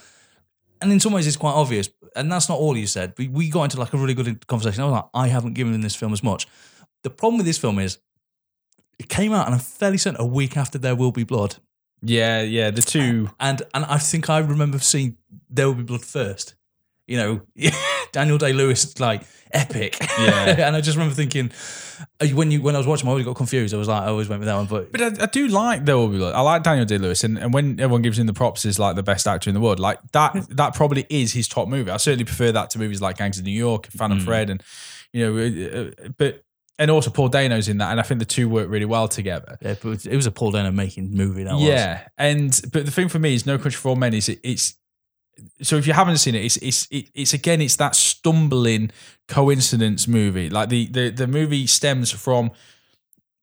and in some ways it's quite obvious, and that's not all you said. We we got into like a really good conversation. I was like, I haven't given this film as much. The problem with this film is. It came out, and I'm fairly certain a week after There Will Be Blood. Yeah, yeah, the two. And and I think I remember seeing There Will Be Blood first. You know, Daniel Day Lewis like epic. Yeah. and I just remember thinking uh, when you when I was watching, I always got confused. I was like, I always went with that one, but, But I, I do like There Will Be Blood. I like Daniel Day Lewis, and, and when everyone gives him the props as like the best actor in the world, like that that probably is his top movie. I certainly prefer that to movies like Gangs of New York, Phantom Mm. Fred, and you know, uh, uh, but and also Paul Dano's in that, and I think the two work really well together. yeah, but it was a Paul Dano making movie. That was. Yeah, and but the thing for me is No Country for Old Men is it, it's so if you haven't seen it, it's it's it, it's again it's that stumbling coincidence movie. Like the the the movie stems from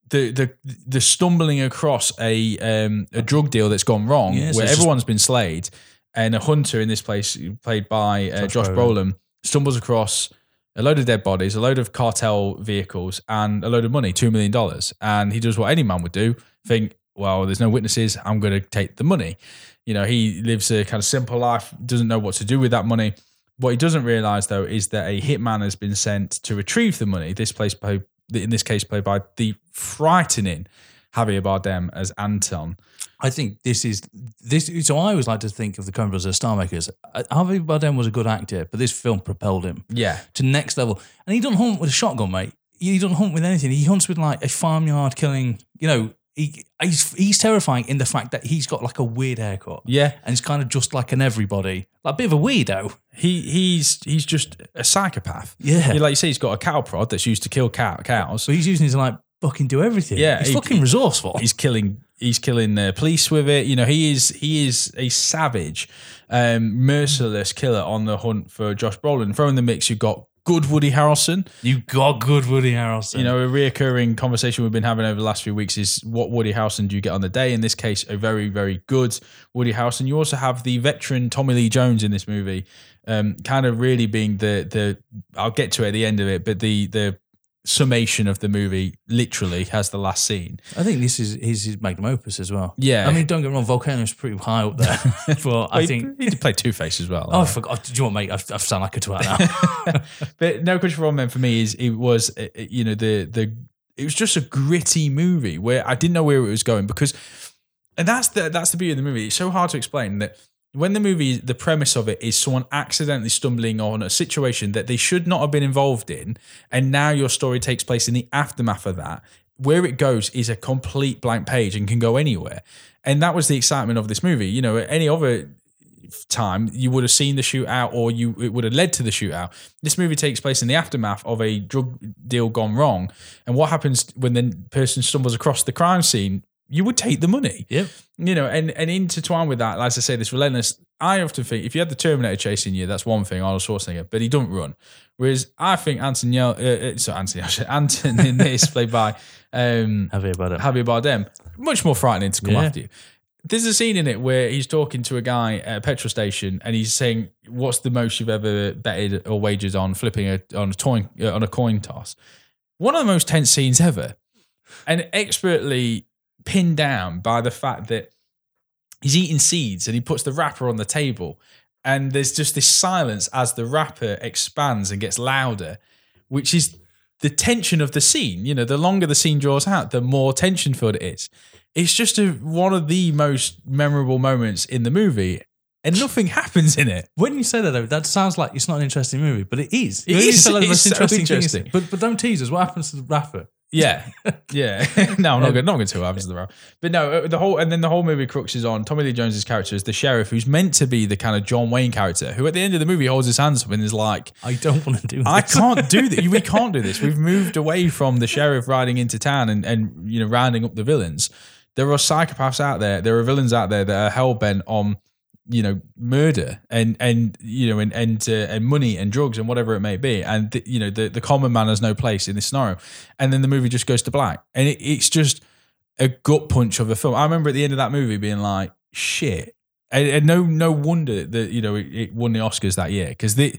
the the the stumbling across a um a drug deal that's gone wrong Yeah, so where it's just- everyone's been slayed, and a hunter in this place played by uh, Josh Josh Brolin. Brolin stumbles across. A load of dead bodies, a load of cartel vehicles, and a load of money, $2 million. And he does what any man would do think, well, there's no witnesses. I'm going to take the money. You know, he lives a kind of simple life, doesn't know what to do with that money. What he doesn't realize, though, is that a hitman has been sent to retrieve the money. This place, in this case, played by the frightening Javier Bardem as Anton. I think this is this. So I always like to think of the Coen as star makers. Uh, Javier Bardem was a good actor, but this film propelled him Yeah. to next level. And he doesn't hunt with a shotgun, mate. He doesn't hunt with anything. He hunts with like a farmyard killing. You know, he, he's he's terrifying in the fact that he's got like a weird haircut. Yeah. and he's kind of just like an everybody, like a bit of a weirdo. He he's he's just a psychopath. Yeah. Like you say, he's got a cow prod that's used to kill cow, cows. So he's using his like fucking do everything. Yeah, he's he- fucking resourceful. he's killing he's killing uh, police with it you know he is he is a savage um merciless killer on the hunt for josh brolin throw in the mix you've got good Woody Harrelson. You got good Woody Harrelson. You know, a reoccurring conversation we've been having over the last few weeks is what Woody Harrelson do you get on the day? In this case, a very, very good Woody Harrelson. You also have the veteran Tommy Lee Jones in this movie, um, kind of really being the the. I'll get to it at the end of it, but the the summation of the movie literally has the last scene. I think this is his, his magnum opus as well. Yeah. I mean, don't get me wrong, Volcano's pretty high up there, but I think. he did play Two Face as well. Oh, I forgot. Do you want, mate? I've, I've sound like a twat now. but No Country for Old Men for me is it was uh, uh, you know the the it was just a gritty movie where I didn't know where it was going because and that's the that's the beauty of the movie. It's so hard to explain that when the movie the premise of it is someone accidentally stumbling on a situation that they should not have been involved in and now your story takes place in the aftermath of that where it goes is a complete blank page and can go anywhere. And that was the excitement of this movie. You know at any other time you would have seen the shootout or you it would have led to the shootout. This movie takes place in the aftermath of a drug deal gone wrong. And what happens when the person stumbles across the crime scene you would take the money yep. you know, and and intertwined with that, as I say, this relentless. I often think if you had the Terminator chasing you, that's one thing, Arnold Schwarzenegger, but he don't run. Whereas I think Anthony, uh, uh, so Anthony, Anthony in this played by um, Javier Bardem. Javier Bardem, much more frightening to come Yeah. after you. There's a scene in it where he's talking to a guy at a petrol station, and he's saying, "What's the most you've ever betted or wagered on flipping a on a coin uh, on a coin toss?" One of the most tense scenes ever, and expertly pinned down by the fact that he's eating seeds and he puts the wrapper on the table, and there's just this silence as the wrapper expands and gets louder, which is the tension of the scene. You know, the longer the scene draws out, the more tension filled it is. It's just a, one of the most memorable moments in the movie, and nothing happens in it. When you say that, though, that sounds like it's not an interesting movie, but it is. It You is. say, the It's most so interesting thing. But but don't tease us. What happens to the rapper? Yeah, yeah. no, I'm not going. Not going to what happens the row. But no, uh, the whole and then the whole movie crux is on Tommy Lee Jones's character is the sheriff, who's meant to be the kind of John Wayne character, who at the end of the movie holds his hands up and is like, I don't want to do this. I can't do this. We can't do this. We've moved away from the sheriff riding into town and, and you know rounding up the villains. There are psychopaths out there. There are villains out there that are hell bent on you know murder and and you know and and, uh, and money and drugs and whatever it may be. And the, you know the the common man has no place in this scenario. And then the movie just goes to black, and it, it's just a gut punch of a film. I remember at the end of that movie being like, shit. And, and no, no wonder that you know it, it won the Oscars that year because the,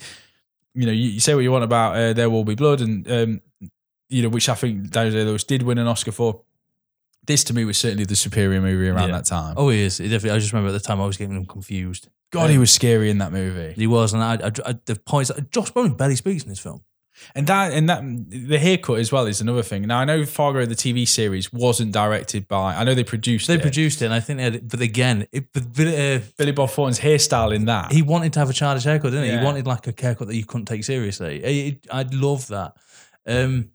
you know, you, you say what you want about uh, There Will Be Blood, and um, you know, which I think Daniel Day Lewis did win an Oscar for. This to me was certainly the superior movie around Yeah. that time. Oh, he is. He definitely. I just remember at the time I was getting him confused. God, he was scary in that movie. He was, and I, I, I the points. Josh Brolin barely speaks in this film. And that and that the haircut as well is another thing. Now I know Fargo the TV series wasn't directed by. I know they produced They it. produced it, and I think they had it, but again, it, but, but, uh, Billy Bob Thornton's hairstyle in that. he wanted to have a childish haircut, didn't he? Yeah. He wanted like a haircut that you couldn't take seriously. I, I love that. Um,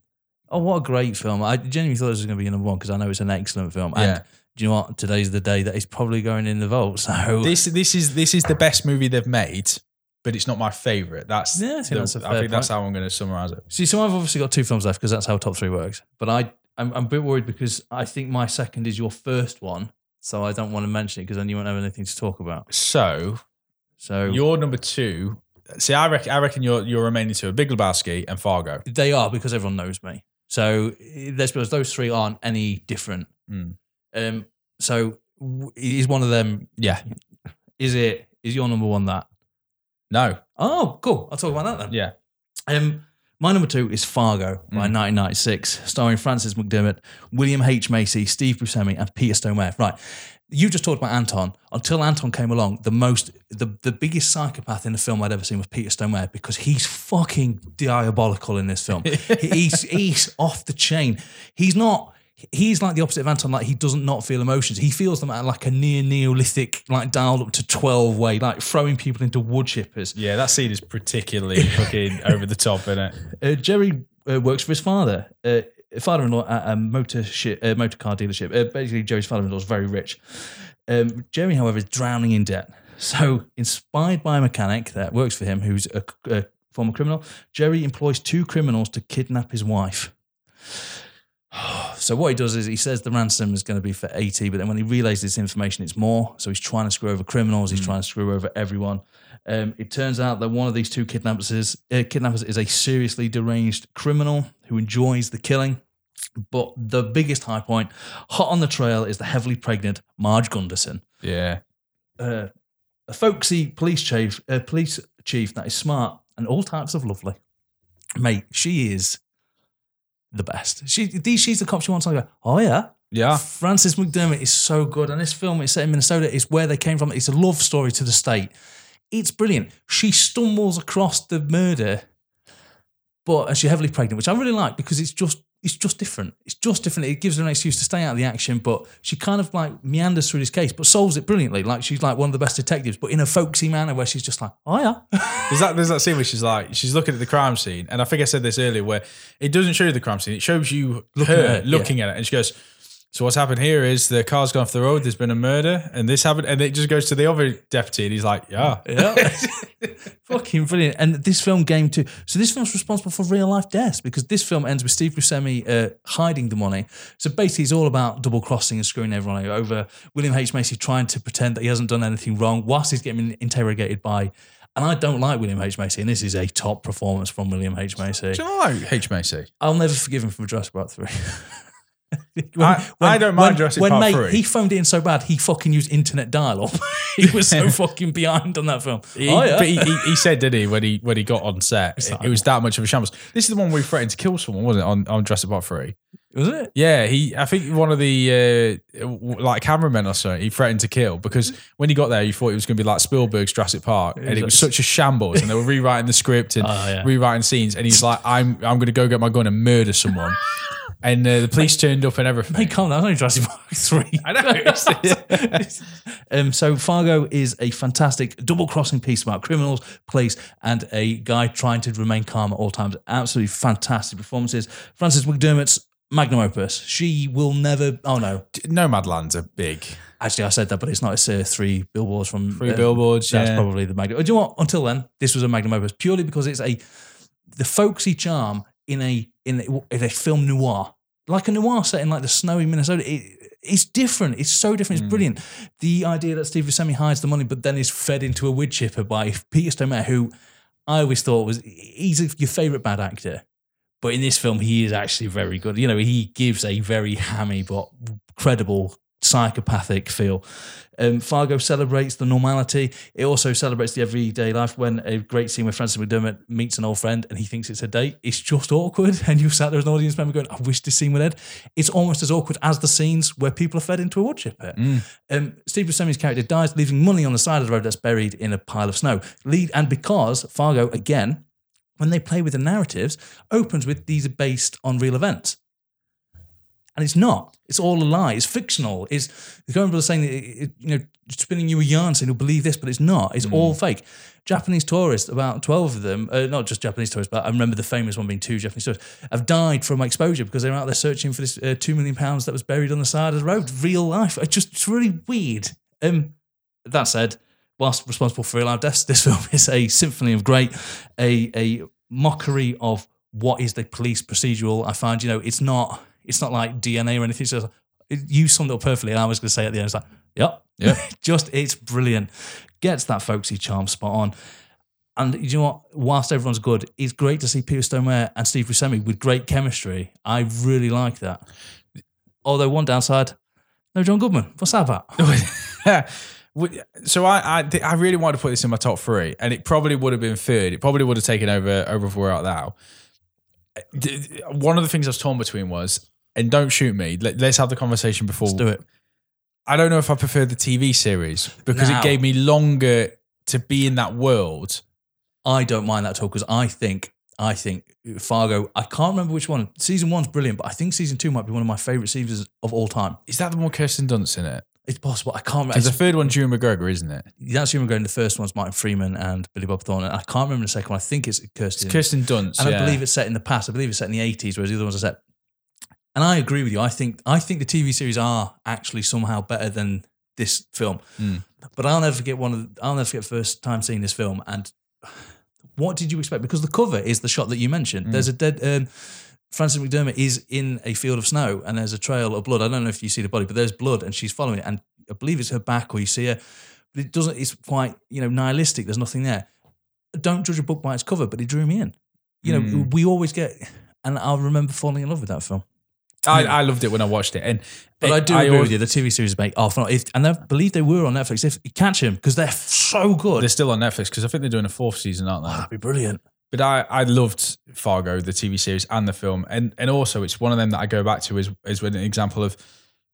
oh, what a great film! I genuinely thought this was going to be number one because I know it's an excellent film. And Yeah. do you know what? Today's the day that it's probably going in the vote. So this this is this is the best movie they've made, but it's not my favorite. That's Yeah, I think the- that's a I think that's how I'm going to summarize it. See, so I've obviously got two films left because that's how top three works. But I, I'm, I'm a bit worried because I think my second is your first one, so I don't want to mention it because then you won't have anything to talk about. So So your number two. See, I reckon I reckon your your remaining two are Big Lebowski and Fargo. they are because everyone knows me. So eh, honest, those three aren't any different. Mm. Um, so is one of them? Yeah. Is it? Is your number one that? No. Oh, cool. I'll talk about that then. Yeah. Um, my number two is Fargo by Mm. 1996, starring Frances McDormand, William H. Macy, Steve Buscemi, and Peter Stormare. Right. You just talked about Anton. Until Anton came along, the most, the, the biggest psychopath in the film I'd ever seen was Peter Stormare because he's fucking diabolical in this film. he's he's off the chain. He's not. He's like the opposite of Anton. Like he doesn't not feel emotions. He feels them at like a near Neolithic, like dialed up to twelve way, like throwing people into wood chippers. Yeah, that scene is particularly fucking over the top, isn't it? Uh, Jerry uh, works for his father, uh, father-in-law at a motor uh, motor car dealership. Uh, basically, Jerry's father-in-law is very rich. Um, Jerry, however, is drowning in debt. So, inspired by a mechanic that works for him, who's a, a former criminal, Jerry employs two criminals to kidnap his wife. So what he does is he says the ransom is going to be for 80, but then when he relays this information, it's more. So he's trying to screw over criminals. He's trying to screw over everyone. Um, it turns out that one of these two kidnappers is, uh, kidnappers is a seriously deranged criminal who enjoys the killing. But the biggest high point, hot on the trail, is the heavily pregnant Marge Gunderson Yeah. uh, a folksy police chief, uh, police chief that is smart and all types of lovely. Mate, she is the best. She, these, she's the cop she wants. I go, oh yeah. Yeah. Frances McDormand is so good, and this film is set in Minnesota. It's where they came from. It's a love story to the state. It's brilliant. She stumbles across the murder, but and she's heavily pregnant, which I really like because it's just it's just different. It's just different. It gives her an excuse to stay out of the action, but she kind of like meanders through this case, but solves it brilliantly. Like she's like one of the best detectives, but in a folksy manner where she's just like, oh yeah, There's that there's that scene where she's like she's looking at the crime scene, and I think I said this earlier, where it doesn't show you the crime scene, it shows you Looking her at it, looking at it, and she goes. So what's happened here is the car's gone off the road. There's been a murder, and this happened, and it just goes to the other deputy, and he's like, "Yeah, Yeah. Fucking brilliant. And this film game too. So this film's responsible for real life deaths because this film ends with Steve Buscemi uh, hiding the money. So basically it's all about double crossing and screwing everyone over. William H. Macy trying to pretend that he hasn't done anything wrong whilst he's getting interrogated by and I don't like William H. Macy, and this is a top performance from William H. Macy. Do you like H Macy? I'll never forgive him for Jurassic Park 3. I- I don't mind Jurassic when, Park mate, 3. He phoned it in so bad, he fucking used internet dial up. he was so fucking behind on that film. He, oh, yeah. But he, he, he said, did he, when he when he got on set, like- it was that much of a shambles. This is the one where he threatened to kill someone, wasn't it? On on Jurassic Park Three. was it? Yeah, he. I think one of the uh, like cameramen or so He threatened to kill because when he got there, you thought it was going to be like Spielberg's Jurassic Park, and it was such a shambles. And they were rewriting the script and Oh, yeah. rewriting scenes. And he's like, "I'm I'm going to go get my gun and murder someone." And uh, the police turned up and everything. Hey, calm down. It's only Jurassic Park 3. I know. um, so Fargo is a fantastic double-crossing piece about criminals, police, and a guy trying to remain calm at all times. Absolutely fantastic performances. Frances McDormand's magnum opus. She will never. Oh no, Nomadland's a big actually I said that, but it's not. It's uh, three billboards from three uh, billboards. That's yeah. probably the magnum. Do you know what? Until then, this was a magnum opus purely because it's a the folksy charm in a in a, film noir, like a noir set in like the snowy Minnesota. It, it's different. It's so different. It's hmm. brilliant. The idea that Steve Buscemi hides the money, but then is fed into a wood chipper by Peter Stormare, who I always thought was he's your favorite bad actor. But in this film, he is actually very good. You know, he gives a very hammy but credible psychopathic feel. Um, Fargo celebrates the normality. It also celebrates the everyday life. When a great scene where Frances McDormand meets an old friend and he thinks it's a date, it's just awkward. And you sat there as an audience member going, "I wish this scene would end." It's almost as awkward as the scenes where people are fed into a wood chipper. Um, Steve Buscemi's character dies, leaving money on the side of the road that's buried in a pile of snow. Lead and because Fargo again when they play with the narratives, opens with these are based on real events. And it's not. It's all a lie. It's fictional. It's the Coen Brothers saying, that it- you know, spinning you a yarn saying you'll believe this, but it's not. It's all fake. Japanese tourists, about 12 of them, uh, not just Japanese tourists, but I remember the famous one being two Japanese tourists, have died from exposure because they were out there searching for this uh, two million pounds that was buried on the side of the road. Real life. It's just it's really weird. Um, that said, whilst responsible for real life deaths, this film is a symphony of great, a a mockery of what is the police procedural. I find, you know, it's not it's not like DNA or anything. It's just you summed it up perfectly. And I was going to say at the end, it's like, yep, Yep. just it's brilliant. Gets that folksy charm spot on. And you know what? Whilst everyone's good, it's great to see Peter Stormare and Steve Buscemi with great chemistry. I really like that. Although one downside, no John Goodman. What's that about? So I, I I really wanted to put this in my top three, and it probably would have been third. It probably would have taken over over we're out now. One of the things I was torn between was, and don't shoot me. Let, us have the conversation before. Let's do it. I don't know if I prefer the TV series because Now- it gave me longer to be in that world. I don't mind that at all because I think I think Fargo. I can't remember which one. Season one's brilliant, but I think season two might be one of my favorite seasons of all time. Is that the one with Kirsten Dunst in it? It's possible. I can't remember. Because the third one, Ewan McGregor, isn't it? That's Human going. The first one's Martin Freeman and Billy Bob Thornton. I can't remember the second one. I think it's Kirsten. Kirsten Dunst. and yeah. I believe it's set in the past. I believe it's set in the eighties, whereas the other ones are set. And I agree with you. I think I think the TV series are actually somehow better than this film. Mm. But I'll never forget one of the, I'll never forget first time seeing this film. And what did you expect? Because the cover is the shot that you mentioned. Mm. There's a dead um, Frances McDormand is in a field of snow and there's a trail of blood. I don't know if you see the body, but there's blood and she's following it. And I believe it's her back or you see her. But it doesn't, it's quite, you know, nihilistic. There's nothing there. Don't judge a book by its cover, but it drew me in. You know, Mm. we always get, and I remember falling in love with that film. I, I loved it when I watched it, and But it- I do agree always- with you. The TV series make oh, phenomenal. If- and I believe they were on Netflix. If you catch them because they're so good, They're still on Netflix because I think they're doing a fourth season, aren't they? Oh, that'd be brilliant. But I, I loved Fargo, the TV series and the film, and and also it's one of them that I go back to is as an example of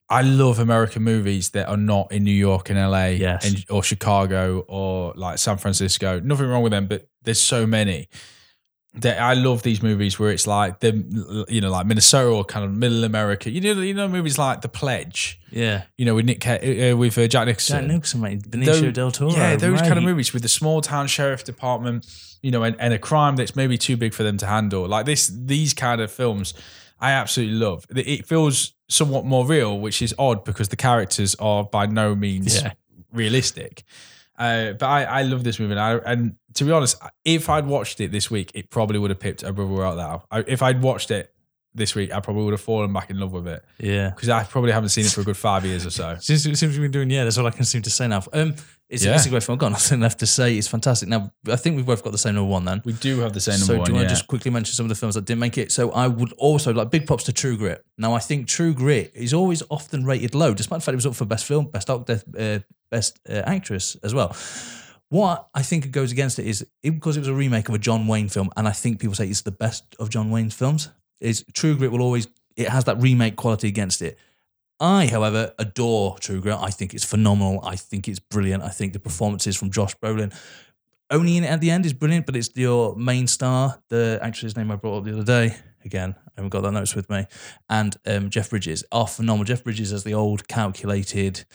I love American movies that are not in New York and LA Yes. and, or Chicago or like San Francisco. Nothing wrong with them, but there's so many that I love these movies where it's like the you know like Minnesota or kind of Middle America. You know you know movies like The Pledge. Yeah, You know with Nick uh, with uh, Jack Nicholson. Jack Nicholson, mate, Benicio Tho- del Toro. Yeah, those kind of movies with the small town sheriff department, you know, and, and a crime that's maybe too big for them to handle. Like this, these kind of films, I absolutely love. It- It feels somewhat more real, which is odd because the characters are by no means Yeah. realistic. Uh, but I, I love this movie, and, I, and to be honest, if I'd watched it this week, it probably would have pipped a brother out there. I, if I'd watched it this week, I probably would have fallen back in love with it Yeah. because I probably haven't seen it for a good five years or so. Since, since we've been doing, yeah, that's all I can seem to say now. Um, it's, Yeah. it's a great film. I've got nothing left to say. It's fantastic. Now, I think we've both got the same number one then. We do have the same number so one. So do you want to just quickly mention some of the films that didn't make it? So I would also like big props to True Grit. Now I think True Grit is always often rated low, despite the fact it was up for best film, best actor, uh, best uh, actress as well. What I think goes against it is it, because it was a remake of a John Wayne film, and I think people say it's the best of John Wayne's films. Is True Grit will always it has that remake quality against it. I, however, adore True Grit. I think it's phenomenal. I think it's brilliant. I think the performances from Josh Brolin, only in at the end is brilliant, but it's your main star, the actress name I brought up the other day. Again, I haven't got that notes with me. And um, Jeff Bridges are phenomenal. Jeff Bridges as the old calculated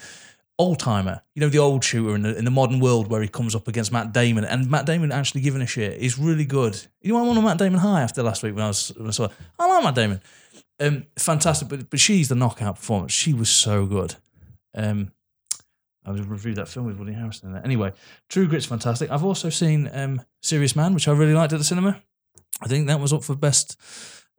old timer, you know, the old shooter in the, in the modern world where he comes up against Matt Damon. And Matt Damon actually giving a shit is really good. You know, I'm on a Matt Damon high after last week when I was when I saw it. I like Matt Damon. Um, fantastic, but but she's the knockout performance. She was so good. Um, I reviewed that film with Woody Harrelson in it. Anyway, True Grit's fantastic. I've also seen um, Serious Man, which I really liked at the cinema. I think that was up for best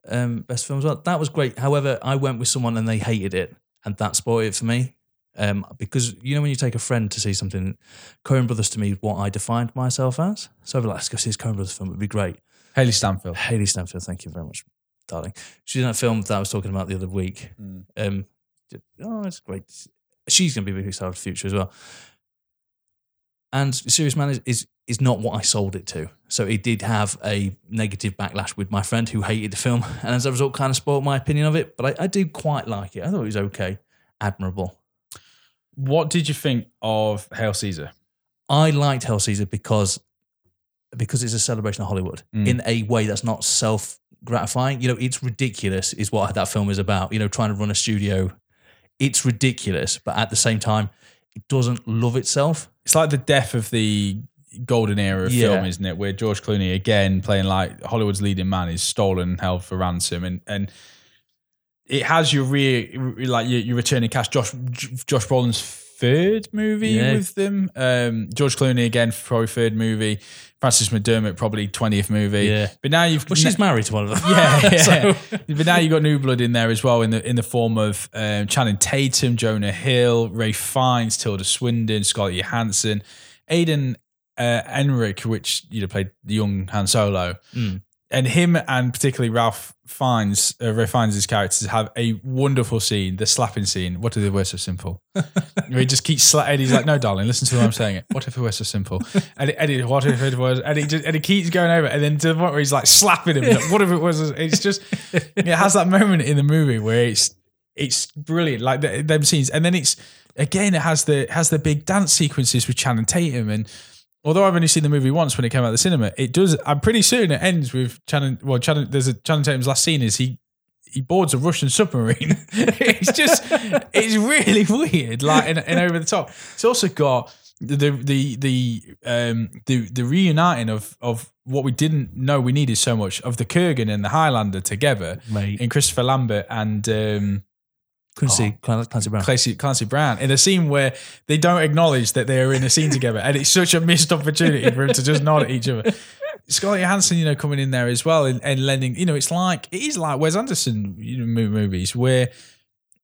um, best film as well. That was great. However, I went with someone and they hated it, and that spoiled it for me. Um, because you know when you take a friend to see something, Coen Brothers to me is what I defined myself as. So I'd be like, let's go see this Coen Brothers film. It'd be great. Hailee Steinfeld. Hailee Steinfeld, thank you very much, darling. She's in that film that I was talking about the other week. Mm. Um, oh, it's great. She's going to be a big star of the future as well. And Serious Man is, is is not what I sold it to. So it did have a negative backlash with my friend who hated the film, and as a result, kind of spoiled my opinion of it. But I, I did quite like it. I thought it was okay, admirable. What did you think of Hail Caesar? I liked Hail Caesar because because it's a celebration of Hollywood Mm. in a way that's not self gratifying. You know, it's ridiculous, is what that film is about. You know, trying to run a studio, it's ridiculous, but at the same time, it doesn't love itself. It's like the death of the golden era of Yeah. film, isn't it? Where George Clooney, again playing like Hollywood's leading man, is stolen held for ransom, and and it has your re like your, your returning cast. Josh Josh Brolin's third movie Yeah. with them. Um, George Clooney again, probably third movie. Frances McDormand probably twentieth movie. Yeah. but now you've Well, she's married to one of them. Yeah, yeah. So- but now you've got new blood in there as well in the in the form of um, Channing Tatum, Jonah Hill, Ralph Fiennes, Tilda Swinton, Scarlett Johansson, Alden uh, Ehrenreich, which you know played the young Han Solo, Mm. And him and particularly Ralph Fiennes, uh, Ralph Fiennes' characters have a wonderful scene, the slapping scene. What do they were so simple? He just keeps slapping. He's like, "No, darling, listen to what I'm saying. It. What if it were so simple?" And, he, what if it was? And he just and he keeps going over, and then to the point where he's like slapping him. Like, what if it was? It's just it has that moment in the movie where it's it's brilliant, like the, them scenes, and then it's again it has the has the big dance sequences with Channing Tatum and. Although I've only seen the movie once when it came out of the cinema, it does. I'm pretty soon it ends with Channing. Well, Channing. There's a Channing Tatum's last scene is he he boards a Russian submarine. it's just it's really weird, like and, and over the top. It's also got the the the um the the reuniting of of what we didn't know we needed so much of the Kurgan and the Highlander together Mate. in Christopher Lambert and um See oh. Clan- Clancy Brown. Clancy, Clancy Brown in a scene where they don't acknowledge that they are in a scene together, and it's such a missed opportunity for him to just nod at each other. Scarlett Johansson, you know, coming in there as well and, and lending, you know, it's like it is like Wes Anderson you know, movies where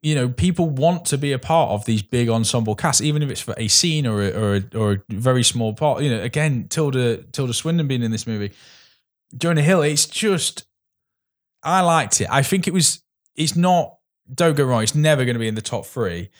you know people want to be a part of these big ensemble casts, even if it's for a scene or a, or a, or a very small part. You know, again, Tilda Tilda Swinton being in this movie, Jonah Hill. It's just, I liked it. I think it was. It's not. Don't go wrong. It's never going to be in the top three.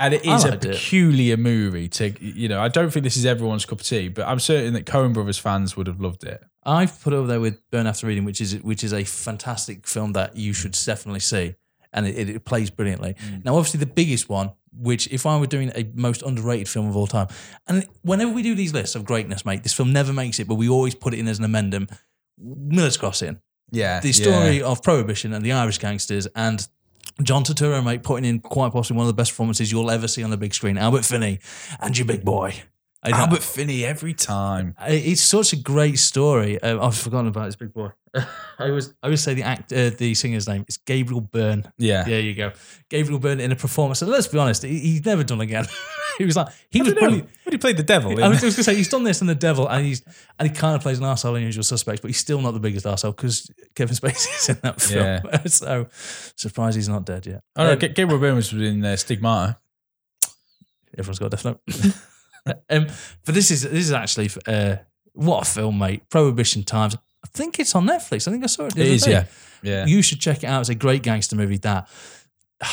And it is a liked it. peculiar movie to, you know, I don't think this is everyone's cup of tea, but I'm certain that Coen Brothers fans would have loved it. I've put it over there with Burn After Reading, which is which is a fantastic film that you should definitely see, and it, it, it plays brilliantly. Mm. Now, obviously, the biggest one, which if I were doing a most underrated film of all time, and whenever we do these lists of greatness, mate, this film never makes it, but we always put it in as an amendum. Miller's Crossing, Yeah. the story of Prohibition and the Irish gangsters, and John Turturro, mate, putting in quite possibly one of the best performances you'll ever see on the big screen. Albert Finney and your big boy. I know- Albert Finney every time. It's such a great story. Uh, I've forgotten about this big boy. I was I always say the act uh, the singer's name is Gabriel Byrne. Yeah. There you go, Gabriel Byrne in a performance. And let's be honest, he, he's never done again. he was like he was brilliant. But he played the devil. I was just gonna say he's done this and the devil, and he's and he kind of plays an arsehole in Usual Suspects, but he's still not the biggest arsehole because Kevin Spacey's in that film. Yeah. so surprised he's not dead yet. oh, no, Um, G- Gabriel Byrne was in uh, Stigmata. Everyone's got a death note. Um, but this is this is actually uh, what a film, mate. Prohibition times. I think it's on Netflix. I think I saw it. The It other is, day. yeah. Yeah. You should check it out. It's a great gangster movie. That.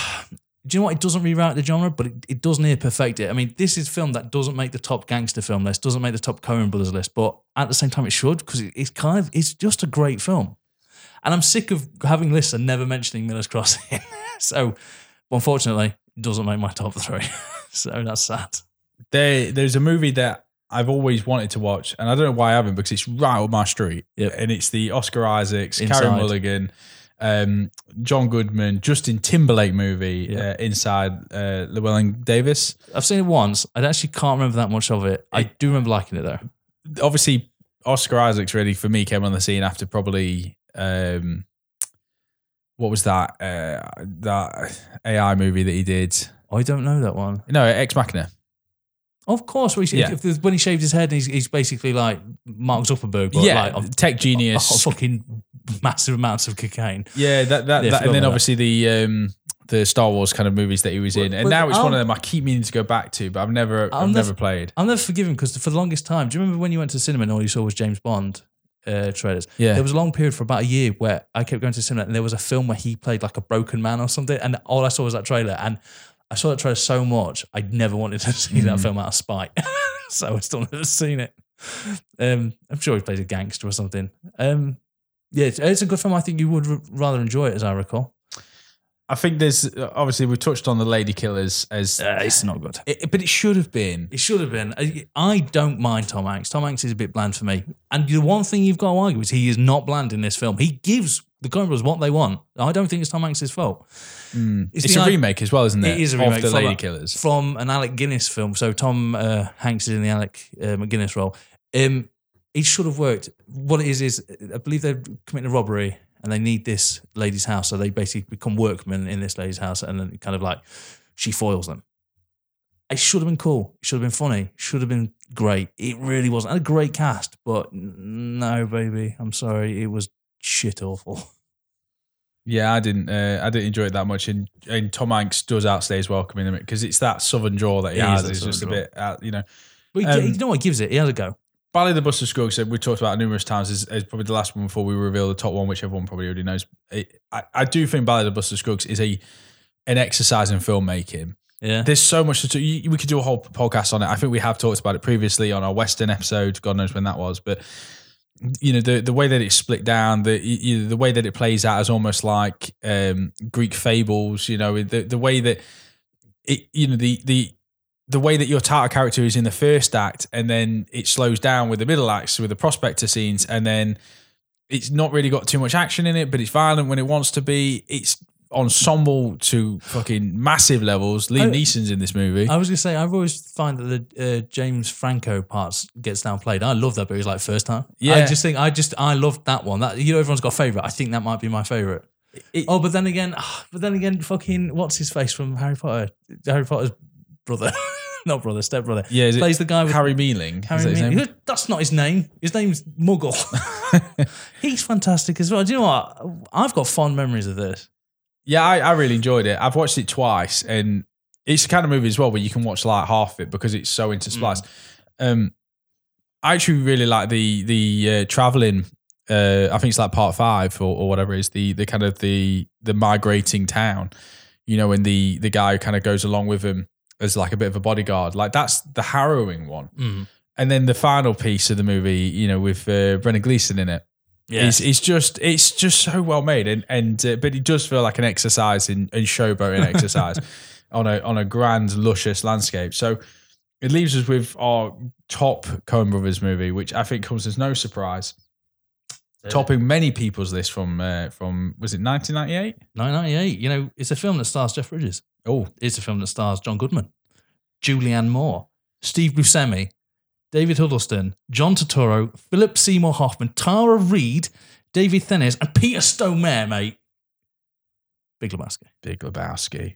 Do you know what? It doesn't rewrite the genre, but it, it does near perfect it. I mean, this is a film that doesn't make the top gangster film list, doesn't make the top Coen Brothers list, but at the same time, it should because it, it's kind of it's just a great film. And I'm sick of having lists and never mentioning Miller's Crossing. so, unfortunately, it doesn't make my top three. so that's sad. There, there's a movie that I've always wanted to watch, and I don't know why I haven't because it's right up my street. Yep. And it's the Oscar Isaacs, Inside. Karen Mulligan, um, John Goodman, Justin Timberlake movie, Yeah. uh, Inside uh, Llewellyn Davis. I've seen it once. I actually can't remember that much of it. I do remember liking it though. Obviously, Oscar Isaacs really for me came on the scene after probably um, what was that uh, that AI movie that he did? I don't know that one. No, Ex Machina. Of course, when he, Yeah. when he shaved his head, he's, he's basically like Mark Zuckerberg, but yeah, like tech genius. fucking massive amounts of cocaine. Yeah, that that, Yeah, that and then obviously the um the Star Wars kind of movies that he was in, and but now it's one I'll- of them I keep meaning to go back to, but I've never I'll I've never- never played. I'll never forgive him because for the longest time, do you remember when you went to the cinema and all you saw was James Bond uh, trailers? Yeah. There was a long period for about a year where I kept going to the cinema and there was a film where he played like a broken man or something, and all I saw was that trailer. And I saw that trailer so much, I never wanted to see that Mm. film out of spite. so I still never seen it. Um, I'm sure he plays a gangster or something. Um, yeah, it's, it's a good film. I think you would r- rather enjoy it, as I recall. I think there's obviously we touched on the Lady Killers as, Uh, it's not good. it, but it should have been. It should have been. I, I don't mind Tom Hanks. Tom Hanks is a bit bland for me. And the one thing you've got to argue is he is not bland in this film. He gives the Coen what they want. I don't think it's Tom Hanks' fault. It's, a a i- remake as well, isn't it? It is a remake of the from Lady Killers. From an Alec Guinness film. So Tom uh, Hanks is in the Alec uh, McGuinness role. Um, it should have worked. What it is, is I believe they're committing a robbery and they need this lady's house. So they basically become workmen in this lady's house and then kind of like she foils them. It should have been cool. It should have been funny. Should have been great. It really wasn't. Had a great cast, but no, baby. I'm sorry. It was shit awful. Yeah, I didn't. Uh, I didn't enjoy it that much, and, and Tom Hanks does outstay his welcome in it because it's that southern draw that he It has. It's just a bit, out, you know. But he- Um, you know what? He gives it. He has a go. Ballad of Buster Scruggs, that we talked about numerous times, is, is probably the last one before we reveal the top one, which everyone probably already knows. It, I, I do think Ballad of Buster Scruggs is a an exercise in filmmaking. Yeah. There's so much to. You, we could do a whole podcast on it. I think we have talked about it previously on our Western episode. God knows when that was, but you know the the way that it's split down, the you know, the way that it plays out is almost like um, Greek fables. You know the the way that it you know the the the way that your title character is in the first act, and then it slows down with the middle acts with the prospector scenes, and then it's not really got too much action in it, but it's violent when it wants to be. It's ensemble to fucking massive levels. Liam I- Neeson's in this movie. I was gonna say I've always find that the uh, James Franco parts gets downplayed. I love that, but it was like first time. Yeah. I just think I just I loved that one. That you know everyone's got a favorite. I think that might be my favorite. It- oh, but then again, but then again, fucking what's his face from Harry Potter? Harry Potter's brother. not brother, step brother. Yeah, is plays the guy with Harry Melling. Is Harry that his Melling. name? That's not his name. His name's Muggle. He's fantastic as well. Do you know what? I've got fond memories of this. Yeah, I, I really enjoyed it. I've watched it twice, and it's the kind of movie as well where you can watch like half of it because it's so interspliced. Um, I actually really like the the uh, traveling. Uh, I think it's like part five or, or whatever it is the the kind of the the migrating town. You know, when the the guy kind of goes along with him as like a bit of a bodyguard. Like that's the harrowing one. Mm. And then the final piece of the movie, you know, with uh, Brendan Gleeson in it, Yes. it's, it's just it's just so well made, and and uh, but it does feel like an exercise in, in showboating exercise on a on a grand luscious landscape. So it leaves us with our top Coen Brothers movie, which I think comes as no surprise, topping many people's list from uh, from was it 1998? 1998. You know, it's a film that stars Jeff Bridges. Oh, It's a film that stars John Goodman, Julianne Moore, Steve Buscemi, David Huddleston, John Turturro, Philip Seymour Hoffman, Tara Reid, David Thewlis, and Peter Stormare, mate. Big Lebowski. Big Lebowski,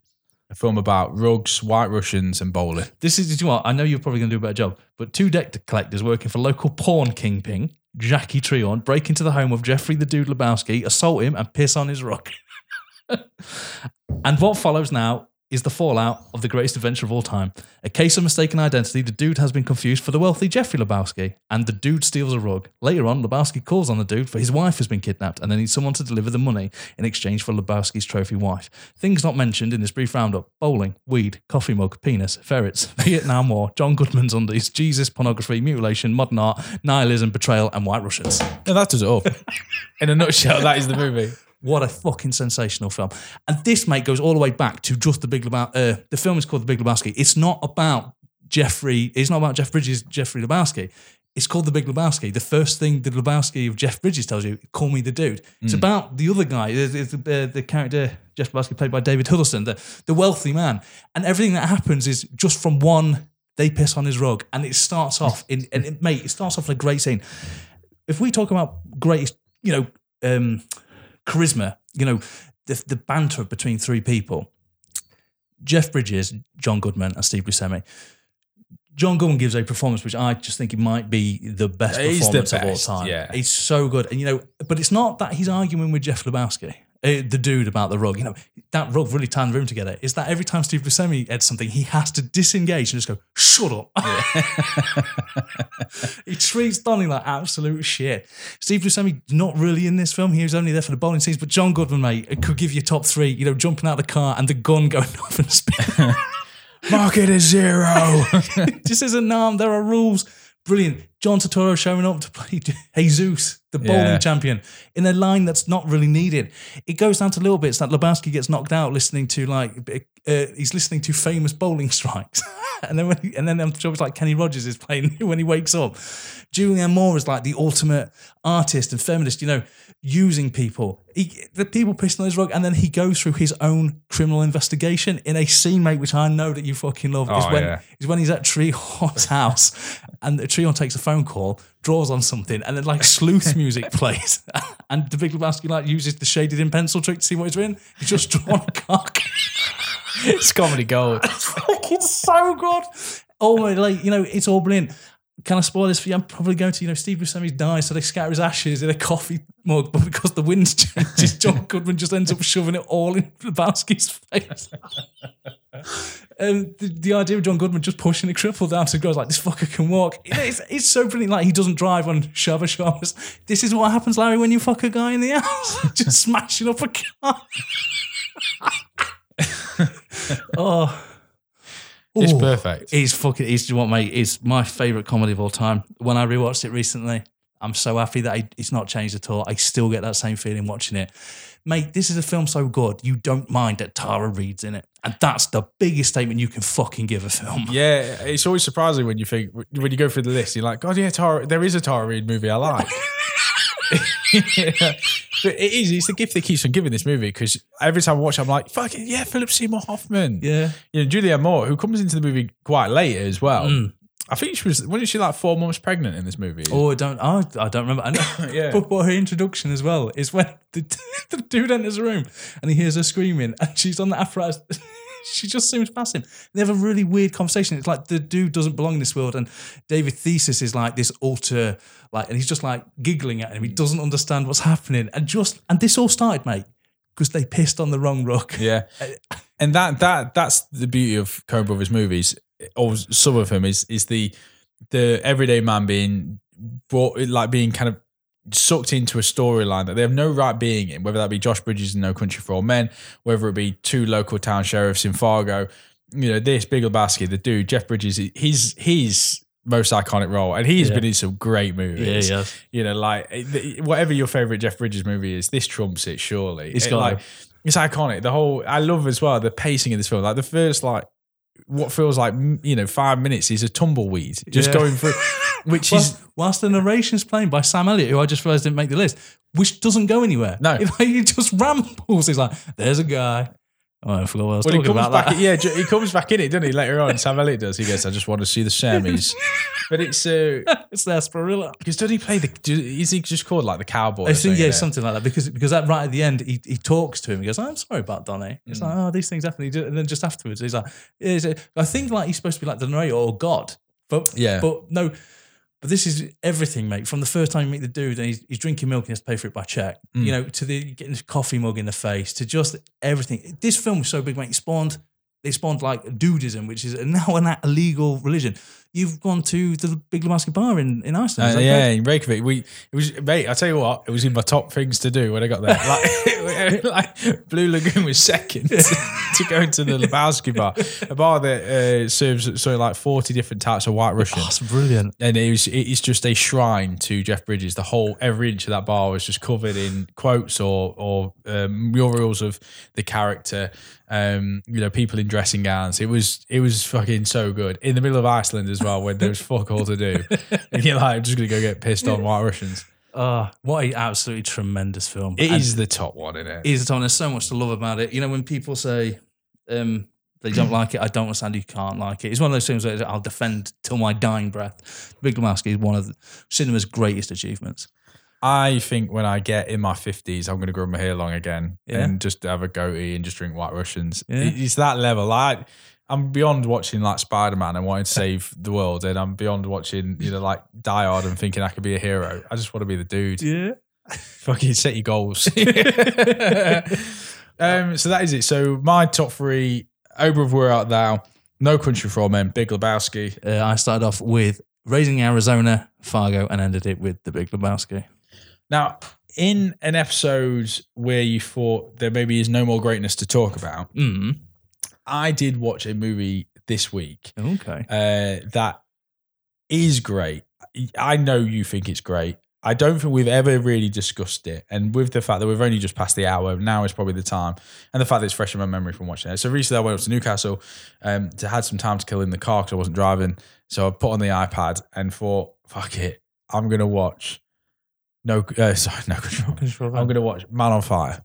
a film about rugs, White Russians, and bowling. This is, you know what? I know you're probably going to do a better job, but two deck collectors working for local porn kingpin, Jackie Treehorn, break into the home of Jeffrey the Dude Lebowski, assault him, and piss on his rug. and what follows now is the fallout of the greatest adventure of all time. A case of mistaken identity, the dude has been confused for the wealthy Jeffrey Lebowski, and the dude steals a rug. Later on, Lebowski calls on the dude for his wife has been kidnapped, and they need someone to deliver the money in exchange for Lebowski's trophy wife. Things not mentioned in this brief roundup bowling, weed, coffee mug, penis, ferrets, Vietnam War, John Goodman's undies, Jesus, pornography, mutilation, modern art, nihilism, betrayal, and white Russians. No, that does it all. in a nutshell, that is the movie. What a fucking sensational film. And this, mate, goes all the way back to just the Big Lebowski. Uh, the film is called The Big Lebowski. It's not about Jeffrey, it's not about Jeff Bridges, Jeffrey Lebowski. It's called The Big Lebowski. The first thing the Lebowski of Jeff Bridges tells you, call me the dude. It's about the other guy, the, the, the, the character, Jeff Lebowski, played by David Huddleston, the, the wealthy man. And everything that happens is just from one, they piss on his rug. And it starts off in, and it, mate, it starts off in a great scene. If we talk about greatest, you know, um, charisma, you know, the, the banter between three people. Jeff Bridges, John Goodman, and Steve Buscemi. John Goodman gives a performance which I just think it might be the best He's the performance of all time. yeah. He's so good. And, you know, but it's not that he's arguing with Jeff Lebowski, uh, the dude about the rug. You know, that rug really tied the room together. Is that every time Steve Buscemi adds something, he has to disengage and just go, shut up. he treats Donnie like absolute shit. Steve Buscemi not really in this film. He was only there for the bowling scenes. But John Goodman, mate, could give you top three. You know, jumping out of the car and the gun going off and spinning. Market is zero. This isn't arm. There are rules. Brilliant. John Turturro showing up to play Jesus, the bowling Yeah. champion, in a line that's not really needed. It goes down to little bits that Lebowski gets knocked out listening to like uh, he's listening to famous bowling strikes, and then when he, and then I'm sure it's like Kenny Rogers is playing when he wakes up. Julianne Moore is like the ultimate artist and feminist, you know, using people. He, the people pissing on his rug, and then he goes through his own criminal investigation in a scene, mate, which I know that you fucking love. is Oh, when yeah. is when he's at Treehorn's house, and the Treehorn takes a phone call, draws on something, and then like sleuth music plays, and the Big Lebowski like uses the shaded in pencil trick to see what he's doing. He's just drawn a cock. it's comedy gold. It's fucking so good. Oh my, like you know, it's all brilliant. Can I spoil this for you? I'm probably going to, you know, Steve Buscemi's died, so they scatter his ashes in a coffee mug, but because the wind changes, John Goodman just ends up shoving it all in Lebowski's face. Um, the, the idea of John Goodman just pushing a cripple down to the ground like this fucker can walk. It's, it's so brilliant. Like he doesn't drive on Shabba Shabbos. This is what happens, Larry, when you fuck a guy in the ass, just smashing up a car. oh. It's Ooh. perfect. It's fucking. It's do you know what, mate. It's my favorite comedy of all time. When I rewatched it recently, I'm so happy that I, it's not changed at all. I still get that same feeling watching it, mate. This is a film so good you don't mind that Tara Reid's in it, and that's the biggest statement you can fucking give a film. Yeah, it's always surprising when you think when you go through the list, you're like, God, yeah, Tara, there is a Tara Reid movie I like. Yeah. But it is, it's the gift that keeps on giving this movie because every time I watch, it, I'm like, fuck it, yeah, Philip Seymour Hoffman. Yeah, You know, Julianne Moore, who comes into the movie quite late as well. Mm. I think she was, wasn't she like four months pregnant in this movie? Oh, I don't. I, I don't remember. I know. Yeah. But, but her introduction as well is when the, the dude enters the room and he hears her screaming, and she's on the apparatus. she just seems past him. They have a really weird conversation. It's like the dude doesn't belong in this world, and David Thewlis is like this alter, like, and he's just like giggling at him. He doesn't understand what's happening, and just and this all started, mate, because they pissed on the wrong rook. Yeah, and that that that's the beauty of Coen Brothers movies, or some of them is is the the everyday man being brought like being kind of sucked into a storyline that they have no right being in, whether that be Josh Bridges in No Country for Old Men, whether it be two local town sheriffs in Fargo, you know, this Big Lebowski, the dude, Jeff Bridges, he's he's most iconic role, and he's Yeah. been in some great movies. Yeah, has. You know, like eh, whatever your favorite Jeff Bridges movie is, this trumps it surely. It's It, got like it's iconic. The whole I love as well the pacing of this film. Like the first like what feels like you know five minutes is a tumbleweed just Yeah. going through, which is Whilst, the narration's playing by Sam Elliott, who I just realised didn't make the list, which doesn't go anywhere. No. It, like, he just rambles. He's like, "There's a guy." Oh, I forgot what I was Well, he talking comes about. back. that. Yeah, he comes back in it, doesn't he? Later on, Sam Elliott does. He goes, "I just want to see the Sammys," but it's uh, it's the Asperilla. because doesn't he play the? do- Is he just called like the cowboy? I think yeah, something like that. Because because that right at the end, he, he talks to him. He goes, "I'm sorry about Donny." It's Mm. like, "Oh, these things happen." And then just afterwards, he's like, yeah, he's a- "I think like he's supposed to be like the narrator or God, but Yeah. but no." But this is everything, mate. From the first time you meet the dude and he's, he's drinking milk and he has to pay for it by check, Mm. you know, to the getting his coffee mug in the face, to just everything. This film was so big, mate. It spawned, it spawned like Dudeism, which is now an illegal religion. You've gone to the Big Lebowski bar in, in Iceland. Uh, yeah, in Reykjavik, we it was mate. I tell you what, it was in my top things to do when I got there. Like, like Blue Lagoon was second to go into the Lebowski bar, a bar that uh, serves so like forty different types of White Russian. Oh, it's brilliant. and it was it's just a shrine to Jeff Bridges. The whole every inch of that bar was just covered in quotes or or um, murals of the character. Um, you know, people in dressing gowns. It was it was fucking so good in the middle of Iceland as well, when there was fuck all to do, and you're like, I'm just gonna go get pissed on White Russians. Oh, what a absolutely tremendous film. It And is the top one, isn't it? it is the top one. There's so much to love about it. You know, when people say um, they don't like it, I don't understand you can't like it. It's one of those things that I'll defend till my dying breath. Big Lebowski is one of the cinema's greatest achievements. I think when I get in my fifties, I'm going to grow my hair long again Yeah. and just have a goatee and just drink White Russians. Yeah. It's that level. I, I'm beyond watching like Spider Man and wanting to save the world, and I'm beyond watching you know like Die Hard and thinking I could be a hero. I just want to be the dude. Yeah. Fucking set your goals. um, so that is it. So my top three: O Brother, Where Art Thou, No Country for Old Men, Big Lebowski. Uh, I started off with Raising Arizona, Fargo, and ended it with The Big Lebowski. Now, in an episode where you thought there maybe is no more greatness to talk about, Mm. I did watch a movie this week Okay. uh, that is great. I know you think it's great. I don't think we've ever really discussed it. And with the fact that we've only just passed the hour, now is probably the time. And the fact that it's fresh in my memory from watching it. So recently I went up to Newcastle um, to had some time to kill in the car because I wasn't driving. So I put on the iPad and thought, fuck it, I'm going to watch. No, uh, sorry, no control. I'm going to watch Man on Fire.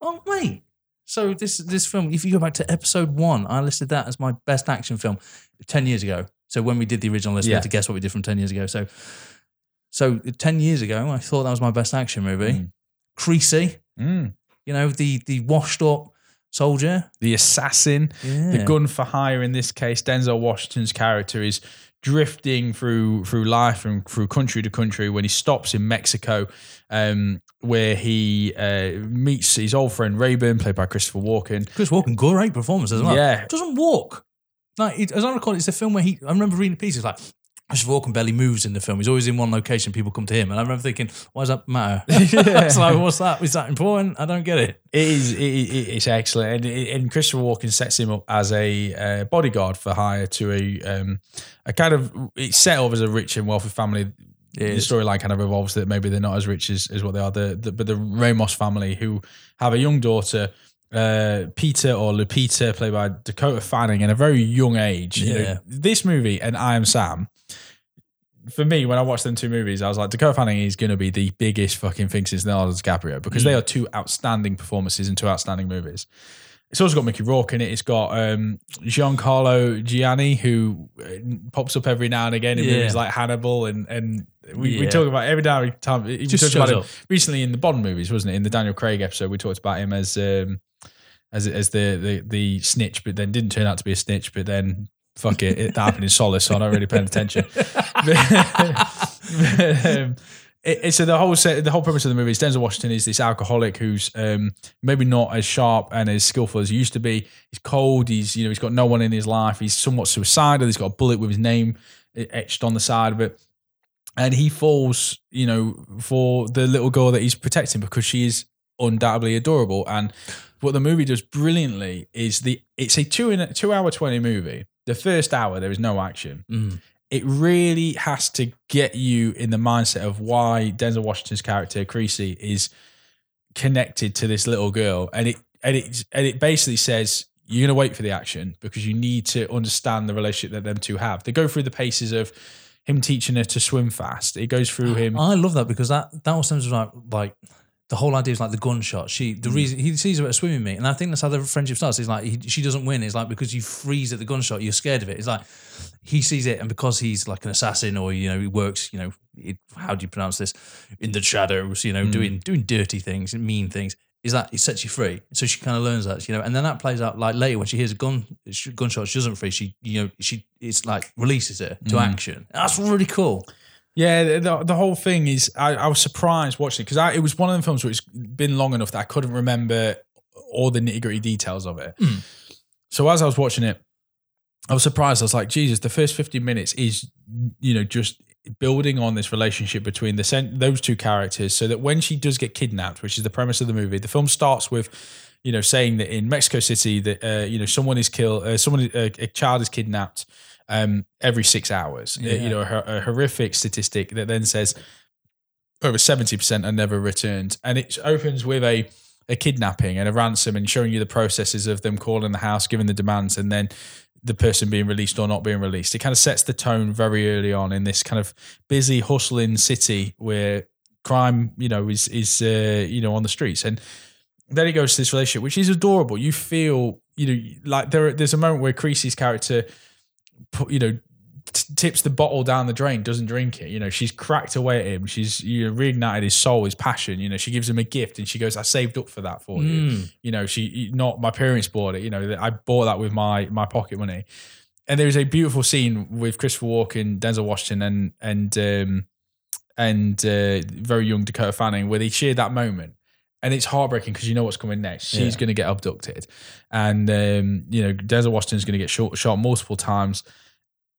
Oh, mate. So this this film, if you go back to episode one, I listed that as my best action film ten years ago. So when we did the original list, we Yeah. had to guess what we did from ten years ago. So, so ten years ago, I thought that was my best action movie. Mm. Creasy, Mm. you know, the the washed up soldier. The assassin. Yeah. the gun for hire in this case denzel washington's character is drifting through through life and through country to country when he stops in mexico um, where he uh, meets his old friend rayburn played by christopher walken Chris Walken, great performance as well. Yeah. doesn't walk. Like it, as I recall, it's a film where he. I remember reading the pieces like. Christopher Walken barely moves in the film. He's always in one location. People come to him, and I remember thinking, "Why does that matter?" it's like, "What's that? Is that important?" I don't get it. it is it, it, it's excellent and, and christopher walken sets him up as a uh, bodyguard for hire to a um, a kind of it's set up as a rich and wealthy family the storyline kind of evolves that maybe they're not as rich as, as what they are. The, the but the Ramos family who have a young daughter, uh, Pita or Lupita, played by Dakota Fanning, at a very young age. You know, this movie and I Am Sam. For me, when I watched them two movies, I was like, Dakota Fanning is going to be the biggest fucking thing since Leonardo DiCaprio because they are two outstanding performances in two outstanding movies. It's also got Mickey Rourke in it. It's got um, Giancarlo Giannini, who uh, pops up every now and again in Yeah. movies like Hannibal, and and we, we Yeah. talk about every now and time. We Just talked about him up. recently in the Bond movies, wasn't it? In the Daniel Craig episode, we talked about him as um, as as the the the snitch, but then didn't turn out to be a snitch. But then fuck it, it happened in Solace, so I'm not really paying attention. But, um, it, it- so the whole set, the whole premise of the movie is Denzel Washington is this alcoholic who's um, maybe not as sharp and as skillful as he used to be. He's cold. He's you know he's got no one in his life. He's somewhat suicidal. He's got a bullet with his name etched on the side of it, and he falls you know for the little girl that he's protecting because she is undoubtedly adorable. And what the movie does brilliantly is the it's a two in a two hour twenty movie. The first hour there is no action Mm. it really has to get you in the mindset of why Denzel Washington's character Creasy is connected to this little girl, and it and it and it basically says you're gonna wait for the action because you need to understand the relationship that them two have. They go through the paces of him teaching her to swim fast. It goes through him. I love that because that that was something like like the whole idea is like the gunshot. She Mm. the reason he sees her at a swimming meet, and I think that's how the friendship starts. It's like he, she doesn't win. It's like because you freeze at the gunshot, you're scared of it. It's like he sees it, and because he's like an assassin, or you know, he works. You know, it, how do you pronounce this? In the shadows, you Mm. know, doing doing dirty things and mean things. Is that it sets you free? So she kind of learns that, you know, and then that plays out like later when she hears a gun gunshot, she doesn't free. She, you know, she it's like releases her to Mm. action. That's really cool. Yeah, the, the whole thing is, I, I was surprised watching it because it was one of the films where it's been long enough that I couldn't remember all the nitty gritty details of it. Mm. So as I was watching it, I was surprised. I was like, Jesus, the first 15 minutes is, you know, just building on this relationship between the sen- those two characters so that when she does get kidnapped, which is the premise of the movie, the film starts with, you know, saying that in Mexico City that, uh, you know, someone is killed, uh, someone, a, a child is kidnapped um, every six hours. Uh, Yeah. you know, a, a horrific statistic that then says over 70% are never returned. And it opens with a, a kidnapping and a ransom and showing you the processes of them calling the house, giving the demands, and then the person being released or not being released. It kind of sets the tone very early on in this kind of busy, hustling city where crime, you know, is is uh, you know on the streets. And then it goes to this relationship, which is adorable. You feel, you know, like there there's a moment where Creasy's character, you know, t- tips the bottle down the drain, doesn't drink it. You know, she's cracked away at him. She's you know, reignited his soul, his passion. You know, she gives him a gift, and she goes, "I saved up for that for you." Mm. You know, she not my parents bought it. You know, I bought that with my my pocket money. And there is a beautiful scene with Christopher Walken, Denzel Washington, and and um, and uh, very young Dakota Fanning, where they share that moment. And it's heartbreaking because you know what's coming next. She's Yeah. going to get abducted, and um, you know Denzel Washington's going to get shot, shot multiple times,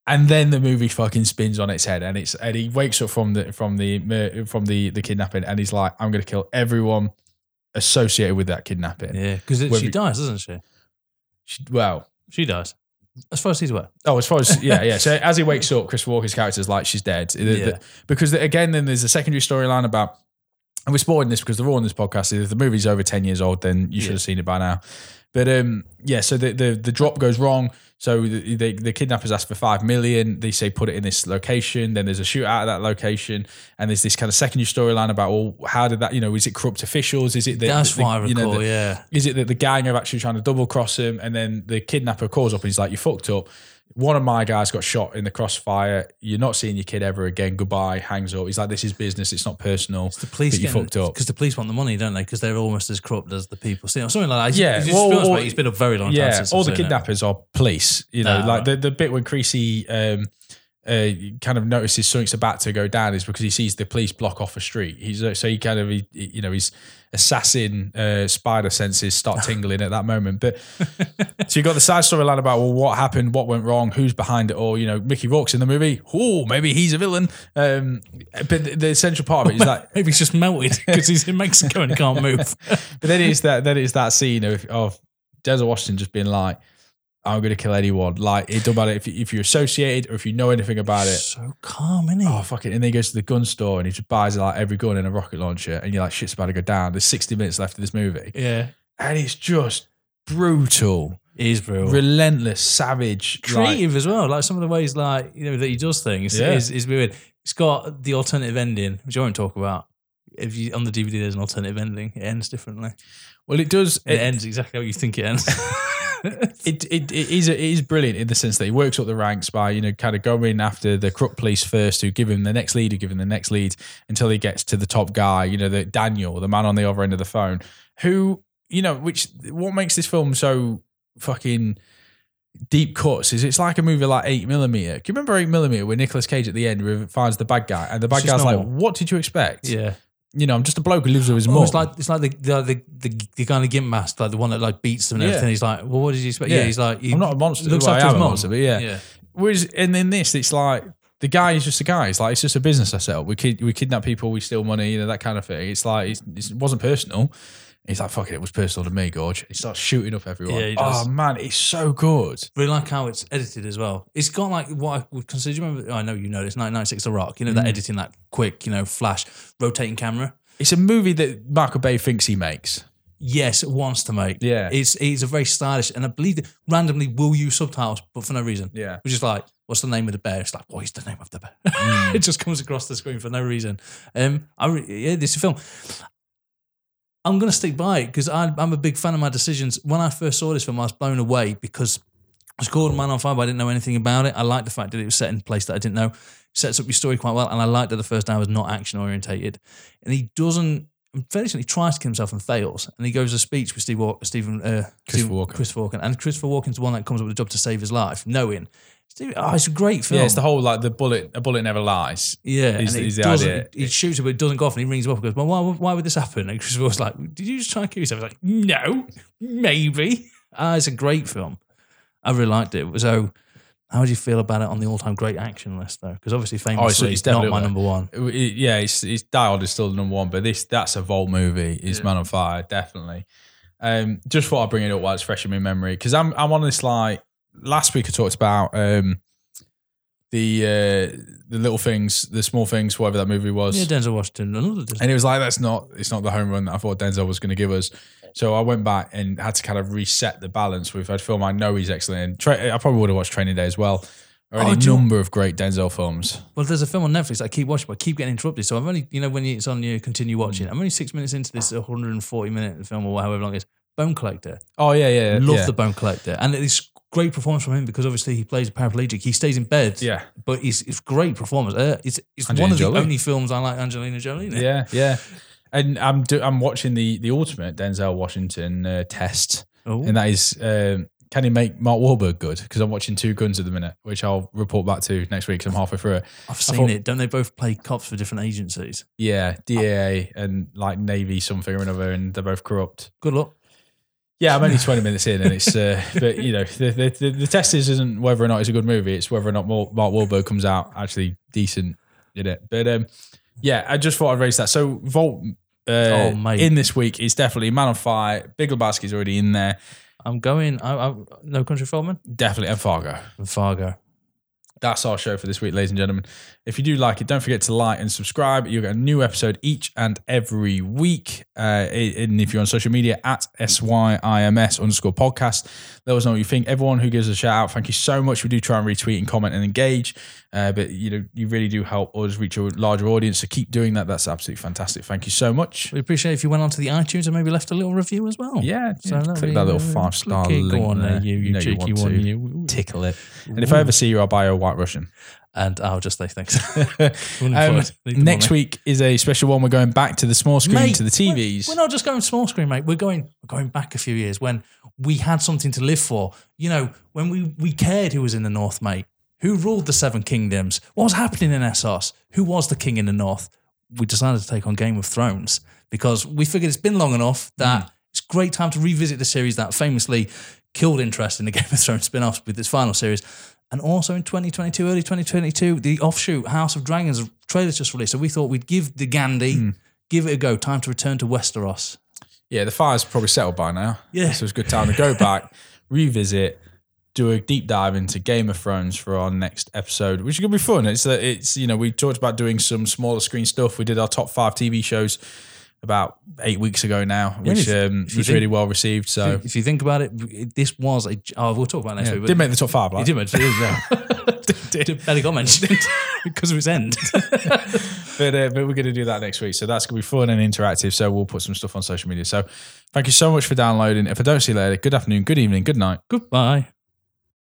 and then the movie fucking spins on its head, and it's and he wakes up from the from the from the the kidnapping, and he's like, "I'm going to kill everyone associated with that kidnapping." Yeah, because she dies, doesn't she? She- well, She dies. As far as he's aware. Oh, as far as yeah, yeah. So as he wakes up, Chris Walken's character is like she's dead. Yeah. because again, then there's a secondary storyline about, and we're spoiling this because they're all on this podcast. If the movie's over ten years old, then you should Yeah. have seen it by now. But um, yeah. So the the, the drop goes wrong. So the, the the kidnappers ask for five million. They say put it in this location. Then there's a shootout at that location, and there's this kind of secondary storyline about well, how did that? You know, is it corrupt officials? Is it that That's the, what I you recall, know, the- yeah. is it that the gang are actually trying to double cross him and then the kidnapper calls up and he's like, You fucked up. One of my guys got shot in the crossfire. You're not seeing your kid ever again. Goodbye. Hangs up. He's like, This is business. It's not personal. The police you fucked up. because the police want the money, don't they? Because they're almost as corrupt as the people. See, something like that. Yeah, It's, well, or- it's been a very long time Yeah. All the seen it. kidnappers are police. You know, like the, the bit when Creasy um, uh, kind of notices something's about to go down is because he sees the police block off a street. He's uh, so he kind of he, you know his assassin uh, spider senses start tingling at that moment. But so you got the side storyline about well, what happened, what went wrong, who's behind it all. You know, Mickey Rourke's in the movie. Oh, maybe he's a villain. Um, but the, the essential part of it is that. Maybe he's just melted because he's in Mexico and he can't move. But then it's that then it's that scene of of Denzel Washington just being like, "I'm going to kill anyone." Like it don't matter if if you're associated or if you know anything about it. So calm, isn't he? Oh fuck it! And then he goes to the gun store and he just buys like every gun and a rocket launcher, and you're like, "Shit's about to go down." There's 60 minutes left of this movie, yeah. and it's just brutal, He is brutal. relentless, savage, like- creative as well. Like some of the ways, like you know, that he does things Yeah. is, is weird. It's got the alternative ending, which I won't talk about. If you on the DVD, there's an alternative ending. It ends differently. well, it does. It, It, ends exactly how you think it ends. it, it, it is it is brilliant in the sense that he works up the ranks by you know kind of going after the corrupt police first, who give him the next lead, who give him the next lead until he gets to the top guy. You know, the Daniel, the man on the other end of the phone, who you know, which what makes this film so fucking deep cuts is it's like a movie like Eight Millimeter. Do you remember Eight Millimeter where Nicolas Cage at the end finds the bad guy and the bad guy's like, "What did you expect? Yeah. You know, I'm just a bloke who lives with his mum." it's like it's like the the, the the kind of gimp mask, like the one that like beats them and Yeah. everything. He's like, well, what did you expect? Yeah. Yeah, he's like, he I'm not a monster. Looks Well, his a mum. monster, but yeah. yeah. Whereas, and in this, it's like the guy is just a guy. It's like it's just a business I set up. We kid, we kidnap people, we steal money, you know that kind of thing. It's like it's- it wasn't personal. He's like, fuck it, it was personal to me, Gorge. He starts shooting up everyone. Yeah, he does. Oh man, it's so good. Really like how it's edited as well. It's got like what I would consider. do you Remember, I know you know this. 1996 The Rock. You know that editing, that quick, you know, flash, rotating camera. It's a movie that Michael Bay thinks he makes. Yes, it wants to make. Yeah. it's it's a very stylish, and I believe that randomly will use subtitles, but for no reason. Yeah. which is like, what's the name of the bear? It's like, what is the name of the bear? Mm. it just comes across the screen for no reason. Um, I re- yeah, this film. I'm gonna stick by it because I'm a big fan of my decisions. When I first saw this film, I was blown away because it's called Man on Fire, but I didn't know anything about it. I liked the fact that it was set in a place that I didn't know. Sets up your story quite well, and I liked that the first hour was not action orientated. And he doesn't. He tries to kill himself and fails, and he goes to speech with Steve Walker, Stephen, uh, Christopher Stephen- Walken. Christopher Walken, and Christopher Walken's the one that comes up with a job to save his life, knowing. Oh, it's a great film. Yeah, it's the whole like the bullet. A bullet never lies. Yeah, is- and it is the doesn't, idea. He shoots it, but it doesn't go off, and he rings him up and goes, "Well, why, why would this happen?" And Chris was like, "Did you just try and kill yourself?" He's like, "No, maybe." Ah, it's a great film. I really liked it. So, how would you feel about it on the all-time great action list, though? Because obviously, famously, Oh, it's not my number one. It- yeah, it's, it's Die Hard is still the number one, but this that's a vault movie. Is Man on Fire definitely? Um, just thought I'd bring it up while it's fresh in my memory because I'm I'm on this like last week I talked about um the uh the little things, the small things, whatever that movie was. Yeah, Denzel Washington, another. And it was like, that's not, it's not the home run that I thought Denzel was going to give us. So I went back and had to kind of reset the balance with a film I know he's excellent in. Tra- I probably would have watched Training Day as well. Or Oh, any number of great Denzel films. Well, there's a film on Netflix I keep watching, but I keep getting interrupted. So I'm only, you know, when it's on, you continue watching. I'm only six minutes into this 140 minute film or however long it is. Bone Collector. Oh, yeah, yeah. Love yeah. the Bone Collector, and it's great performance from him because obviously he plays a paraplegic. He stays in bed. Yeah. but it's it's great performance. Uh, it's it's Angelina one of the Jolie. only films I like Angelina Jolie. in. Yeah, yeah. And I'm do, I'm watching the the ultimate Denzel Washington uh, test, Oh. and that is um, can he make Mark Wahlberg good? Because I'm watching Two Guns at the minute, which I'll report back to next week. 'cause I'm halfway through it. I've seen thought- it. Don't they both play cops for different agencies? Yeah, DAA and like Navy something or another, and they're both corrupt. Good luck. Yeah, I'm only 20 minutes in, and it's, uh, but you know, the, the, the, the test is isn't whether or not it's a good movie, it's whether or not Mark Wahlberg comes out actually decent in it. But um, yeah, I just thought I'd raise that. So, Volt uh, Oh, in this week is definitely Man on Fire. Big Lebowski's already in there, I'm going. I, I, no Country for Old Men definitely, and Fargo. and Fargo. That's our show for this week, ladies and gentlemen. If you do like it, don't forget to like and subscribe. You'll get a new episode each and every week. Uh, and if you're on social media, at SYIMS underscore podcast, let us know what you think. Everyone who gives a shout out, thank you so much. We do try and retweet and comment and engage. Uh, but you know, you really do help us reach a larger audience. So keep doing that. That's absolutely fantastic. Thank you so much. We appreciate if you went onto the iTunes and maybe left a little review as well. Yeah, So yeah, click that little uh, five star link Go on there, there. you, you, know cheeky want one. You. Tickle it. And if I ever see you, I'll buy a White Russian. And I'll just say thanks. Um, forward. Need the next week is a special one. We're going back to the small screen, Mate, to the TVs. We're, we're not just going small screen, mate. We're going we're going back a few years when we had something to live for. You know, when we we cared who was in the north, mate. Who ruled the Seven Kingdoms? What was happening in Essos? Who was the king in the north? We decided to take on Game of Thrones because we figured it's been long enough that Hmm. it's a great time to revisit the series that famously killed interest in the Game of Thrones spin-offs with its final series. And also in 2022, early 2022, the offshoot House of Dragons trailer's just released. So we thought we'd give the Gandhi, Hmm. give it a go. Time to return to Westeros. yeah, the fire's probably settled by now. Yeah. So it's a good time to go back, revisit, do a deep dive into Game of Thrones for our next episode, which is going to be fun. It's, uh, it's you know, we talked about doing some smaller screen stuff. We did our top five TV shows about eight weeks ago now, which um, was think- really well received. So, If you think about it, this was a. Oh, we'll talk about it next yeah, week. did make the top five, like. did mention it. Yeah. Barely got mentioned because of its end. but uh, but we're going to do that next week. So that's going to be fun and interactive. So we'll put some stuff on social media. So thank you so much for downloading. If I don't see you later, good afternoon, good evening, good night. Goodbye.